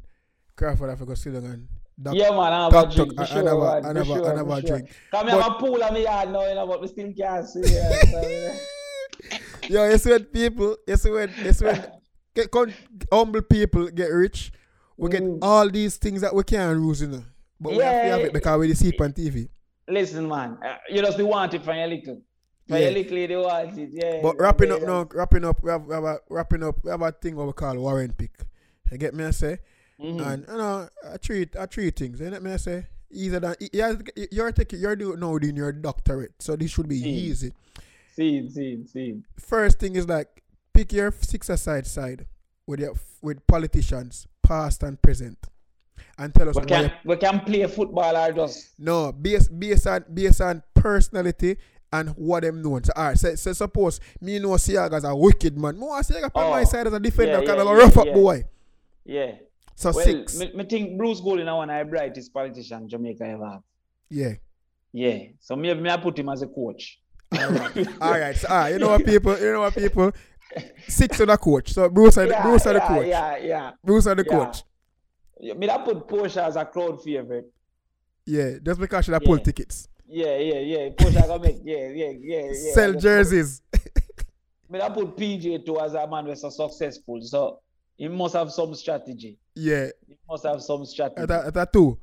Crawford have to go sit down and doc, yeah, man, I have doc, a drink. doc, sure, man, sure, and have sure. drink. Come But- here, have a pool on me yard now, you know, but we still can't see it. *laughs* Yo, you see when people, you see when, you see when *laughs* get, con, humble people get rich, we get Mm. all these things that we can't use, you know. But we have to have it because we see it on TV. Listen, man, uh, you just want it from your little. From Yeah. your little, you want it, yeah. But wrapping yeah, up now, wrapping up, we have, we have a wrapping up, we have a thing what we call warrant pick. You get me I say? Mhm. And you know, I treat I treat things, you get me I say? Easier than yeah, you're taking you're doing now doing your doctorate, so this should be Mm. easy. See, see, see. First thing is like pick your six aside side with your with politicians, past and present. And tell us We can we can play football or just no based based on based on personality and what them know. So, alright, so, so suppose me know Seaga as a wicked man. Want Seaga on my Oh. side as a defender, Yeah, kind yeah, of a yeah, up boy. yeah. So well, six. Me, me think Bruce Golding is one of the brightest politician Jamaica ever have. yeah. Yeah. So maybe me I put him as a coach. Alright. *laughs* Alright. So alright, you know what people you know what people six are the coach. So Bruce are the, yeah, Bruce are the yeah, coach. Yeah, yeah. Bruce are the Yeah. coach. Yeah, Me I put Portia as a crowd favorite. Yeah. Just because she pull tickets. Yeah, yeah, yeah. Portia gonna make yeah, yeah, yeah, yeah. Sell jerseys. Me I put PJ too as a man who's so successful. So he must have some strategy. yeah. He must have some strategy. At a, at a two.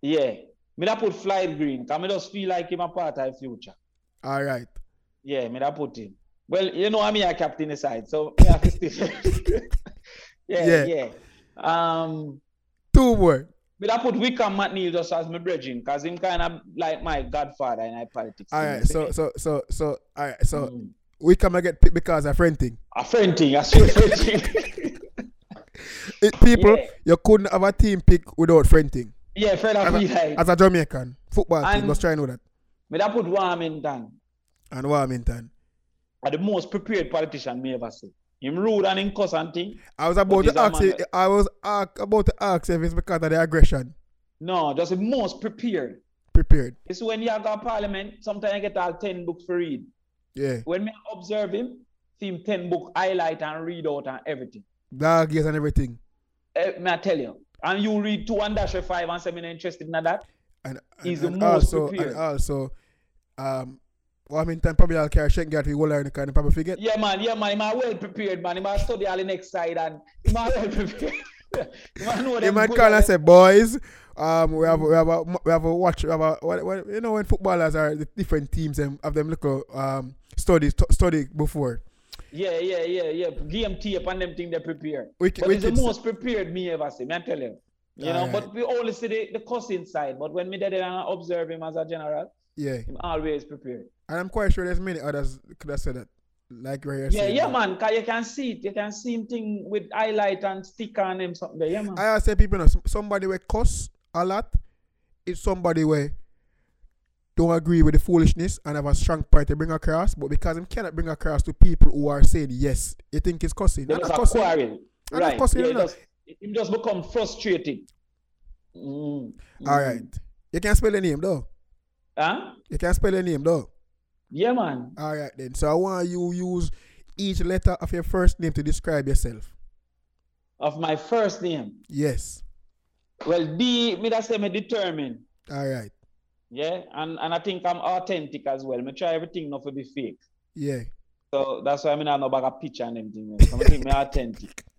Yeah. Me I put Floyd Green. Cause me just feel like him a part of the future. Alright. Yeah, me that put him. Well, you know I'm a captain aside, so me have to still. *laughs* yeah, Yeah. yeah, Um, Two more. But I put Wykeham McNeill just as my brethren, because him kind of like my godfather in politics. All right, so so so so all right, so Mm. we come and get picked because of friend thing. A friend thing, a straight friend thing. *laughs* It, people, Yeah. you couldn't have a team pick without friend thing. yeah, friend of As me a, like. as a Jamaican football team, And- just try and know that. But I put Warmington And Warmington. are the most prepared politician me ever see. Him rude and him cuss and thing. I was about to ask that- I was about to ask if it's because of the aggression. No, just the most prepared. Prepared. It's when you go parliament, sometimes I get all 10 books for read. Yeah. When me observe him, see him 10 book highlight and read out and everything. Dog years and everything. Eh, may I tell you? And you read two and dash five and say me interested in that. And, and, He's the and most also, prepared. and also, um, Warmington probably I'll carry Schengen to whole and kind of probably forget. Yeah, man, yeah, man. Him a well prepared, man. Him a study all the next side and him a well prepared. *laughs* a know might call and say, boys, um, we have we have a we have a watch. We have a, what, what, you know when footballers are the different teams and have them look at, um study study before. Yeah, yeah, yeah, yeah. Tape and them thing they prepare. Wicked- but it's the most prepared me ever see. Me I tell you. You know, Alright. but we only see the, the cussing side. But when me there and observe him as a general, Yeah, him always prepared. and I'm quite sure there's many others could have said that, like right here. Yeah, yeah, that. man. Cause you can see it. You can see him thing with highlight and sticker on him something there. Yeah, man. I always say people know somebody where cuss a lot is somebody where don't agree with the foolishness and have a strong point to bring across, but because him cannot bring across to people who are saying yes, you think it's cussing. There Not was cussing. quarrel. I'm Right. cussing, Yeah, you know. just, him just become frustrated. Mm. All Mm. You can't spell the name though. Huh? You can't spell the name though. Yeah, man. All right then. So I want you use each letter of your first name to describe yourself. Of my first name. Yes. Well, D, me that say me determined. All right. Yeah, and, and I think I'm authentic as well. Me try everything not to be fake. Yeah. So that's why I mean I know about a picture and everything. So I think me authentic. *laughs*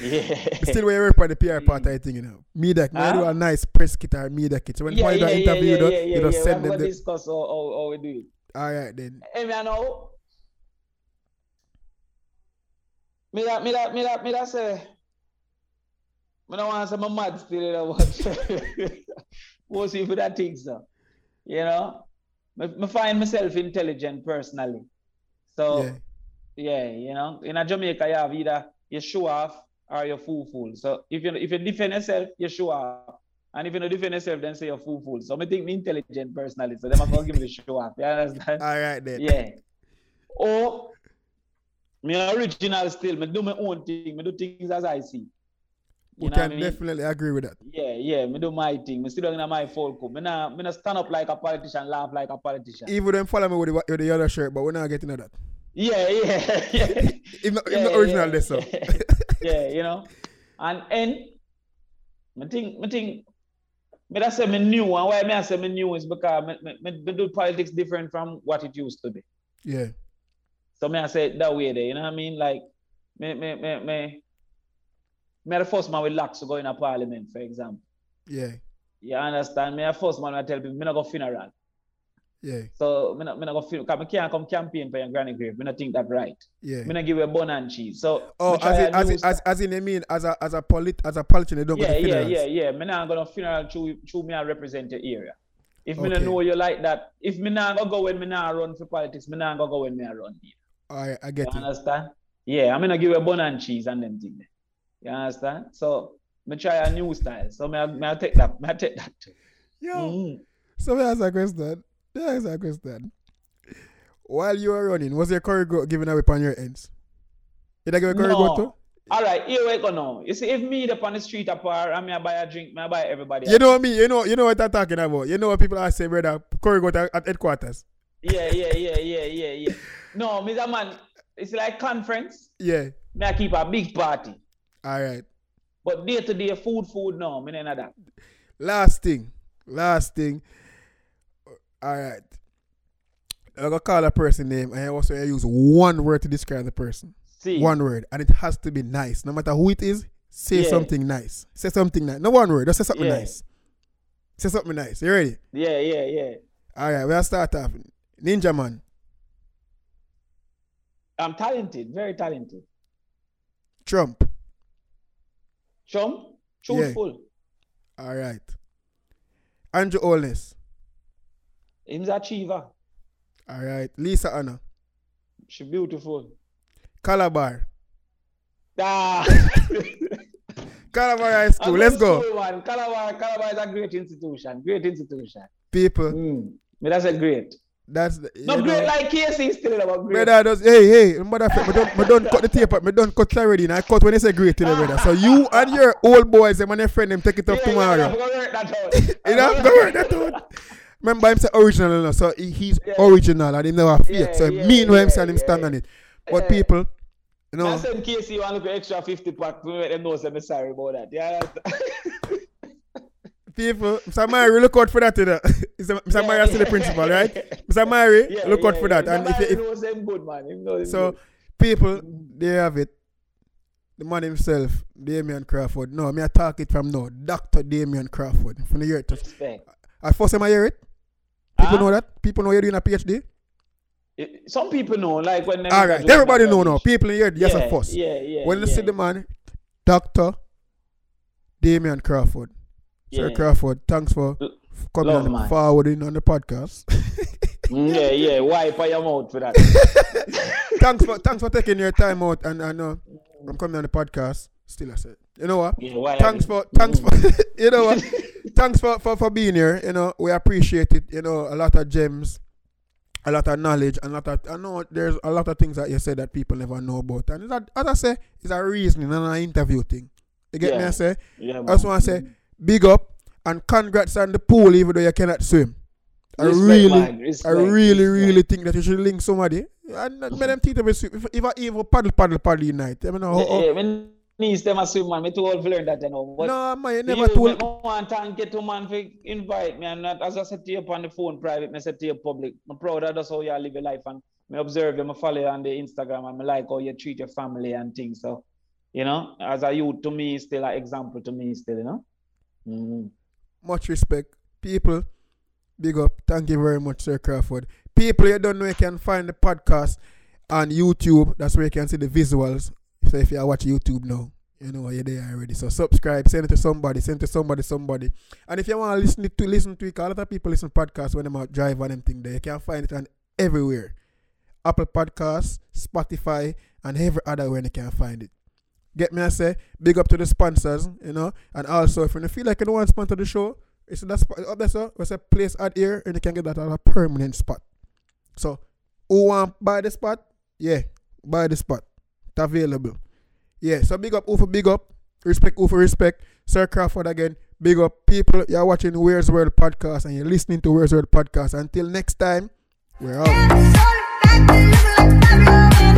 Yeah. Still where you work for the PR part I think you know. Me that me Huh? do a nice press kit or me that kit. So when yeah, somebody yeah, do yeah, interview yeah, you, yeah, you just send them the, discuss how, how, how we do it. All right then. Hey, me I know. Me that, me that, me that, me that say. Me don't want to say my mad still, *laughs* you know, but most people that think so. You know? Me, me find myself intelligent personally. So, Yeah. yeah, you know, in a Jamaica, you have either you show off or you fool fool. So if you if you defend yourself, you show off. And if you don't defend yourself, then say you're fool fool. So I think me intelligent personally. So them are gonna give me the show off. You understand? All right then. Yeah. Or me original still, me do my own thing, me do things as I see. We You know can what I mean? definitely agree with that. Yeah, yeah, me do my thing. Me still doing my folk. Me not, me not stand up like a politician, laugh like a politician. Even them follow me with the, with the other shirt, but we're not getting to that. Yeah, yeah, *laughs* yeah. *laughs* If not, if yeah, not original yeah, this so. *laughs* yeah, you know. And and me think me think me that say me new and why me I say me new is because me, me, me, me do politics different from what it used to be. yeah. So me I say it that way there, you know what I mean? Like me me me me me the first man with locks to go in a parliament, for example. Yeah. You understand? Me the first man I tell people me not go funeral. Yeah. So me not me not go funeral. Cause me can't come campaign for your granny grave. Me not think that right. Yeah. Me not give you a bun and cheese. So Oh, as in, as, in, as, as in, you mean as a as a polit as a politician, they don't yeah, go to yeah, funerals. yeah, yeah. Me not gonna funeral through through me I represent the area. If me Okay. not know you like that, if me not go when me not run for politics, me not gonna go when me I run here. All right, I get You it. understand? Yeah, I'm gonna give you a bun and cheese and them thing there. You understand? So me try a new style. So me I, me I take that. Me I take that too. Yo, Mhm. so me ask a question. Me ask a question. While you were running, was your curry goat giving away on your ends? Did I give a curry goat too? No. All right, here we go now. You see, if me up on the street apart and me I buy a drink, me I buy everybody. You know me, you know, you know what I'm talking about. You know what people are saying, brother. Curry goat at, at headquarters. Yeah, yeah, yeah, yeah, yeah, yeah. No, Mr. Man, it's like conference. Yeah. Me I keep a big party. All right. But day to day food, food, no, me none of that. Last thing. Last thing. All right. I'm gonna call a person name, and I also use one word to describe the person. See, One word, and it has to be nice. No matter who it is, say Yeah. something nice. Say something nice. No one word. Just say something Yeah. nice. Say something nice. You ready? yeah, yeah, yeah. All right. We'll start off. Ninjaman. I'm talented, very talented. Trump. Chum, truthful. All right. Andrew Holness. He's achiever. All right. Lisa Hanna. She beautiful. Calabar. Ah. *laughs* Calabar High School. Let's go. School, man. Calabar, Calabar is a great institution. Great institution. People. Mm. But that's a great. That's the, you know, great like KC still, about great. Brother, does, hey, hey, mother, me don't, me don't cut the tape up. Me don't cut already. And I cut when they say great, you know, brother. So you and your old boys, and your friend, them take it up Yeah, tomorrow. Yeah, I'm gonna work that out. *laughs* You know, I'm going that out. Remember, him say original, you know, so he's Yeah. original and he never fake. Yeah, so yeah, mean what him yeah, say and him stand yeah. on it. But Yeah. people, you Now know, send KC to look extra 50 pack them know say me sorry about that. Yeah, *laughs* people, uh, Mr. Mary, look out for that, you know. *laughs* Mr. Mr. Mary is still the principal, right? Mr. Mary, *laughs* Yeah, look out yeah, for that. yeah. And if, if knows him good, man. Him know him so, good. people, mm-hmm. they have it. The man himself, Damien Crawford. No, me I talk it from now. Dr. Damien Crawford. From the year to respect. I first time I hear it. People know that. People know you're doing a PhD. It- eh, Some people know, like when All right, everybody know now. People in here, yes, yeah, of course. Yeah, yeah. when you yeah. see the man, Doctor Damien Crawford. Sir Yeah. Crawford, thanks for coming love, on man. forwarding on the podcast. Mm, yeah, *laughs* yeah. Wipe your mouth for that. *laughs* thanks for thanks for taking your time out and I know I'm coming on the podcast. Still I said. You know what? Yeah, Thanks for thanks for *laughs* you know what? thanks for, for for being here. You know, we appreciate it. You know, a lot of gems, a lot of knowledge, and a lot of I know there's a lot of things that you said that people never know about. And it's a, as I say, it's a reasoning and an interview thing. You get me? I say, Yeah, I just want to say big up and congrats on the pool, even though you cannot swim. I Respect, really. I really, respect. really think that you should link somebody and let them teach them to swim. If, if I even paddle, paddle, paddle unite, I mean, how, how, Yeah, oh, oh. yeah, niece them a swim, man. Me too old to learn that, you know. But no, man, you never use- told. me want to thank you to man for invite me and not, as I said to you on the phone private, me said to you public. I'm proud of that's how you live your life and me observe you, me follow you on the Instagram and me like how you treat your family and things. So, you know, as a youth to me, still an example to me, still, you know. Mhm. much respect. People, big up. Thank you very much, Sir Crawford. People, you don't know you can find the podcast on YouTube. That's where you can see the visuals. So if you are watch YouTube now, you know you're there already. So subscribe, send it to somebody, send it to somebody, somebody. And if you want to listen to listen to it, a lot of people listen to podcasts when they're out driving and them thing there. You can find it on everywhere. Apple Podcasts, Spotify, and every other way you can find it. Get me I say, big up to the sponsors, you know, and also if you feel like you don't want to sponsor the show, it's that spot up there, so it's a place out here and you can get that on a permanent spot. So who want buy the spot? Yeah, buy the spot. It's available. Yeah, so big up, Ufa, big up. Respect, Ufa, respect. Sir Crawford again, big up. People, you're watching Where's World podcast and you're listening to Where's World podcast. Until next time, we're out.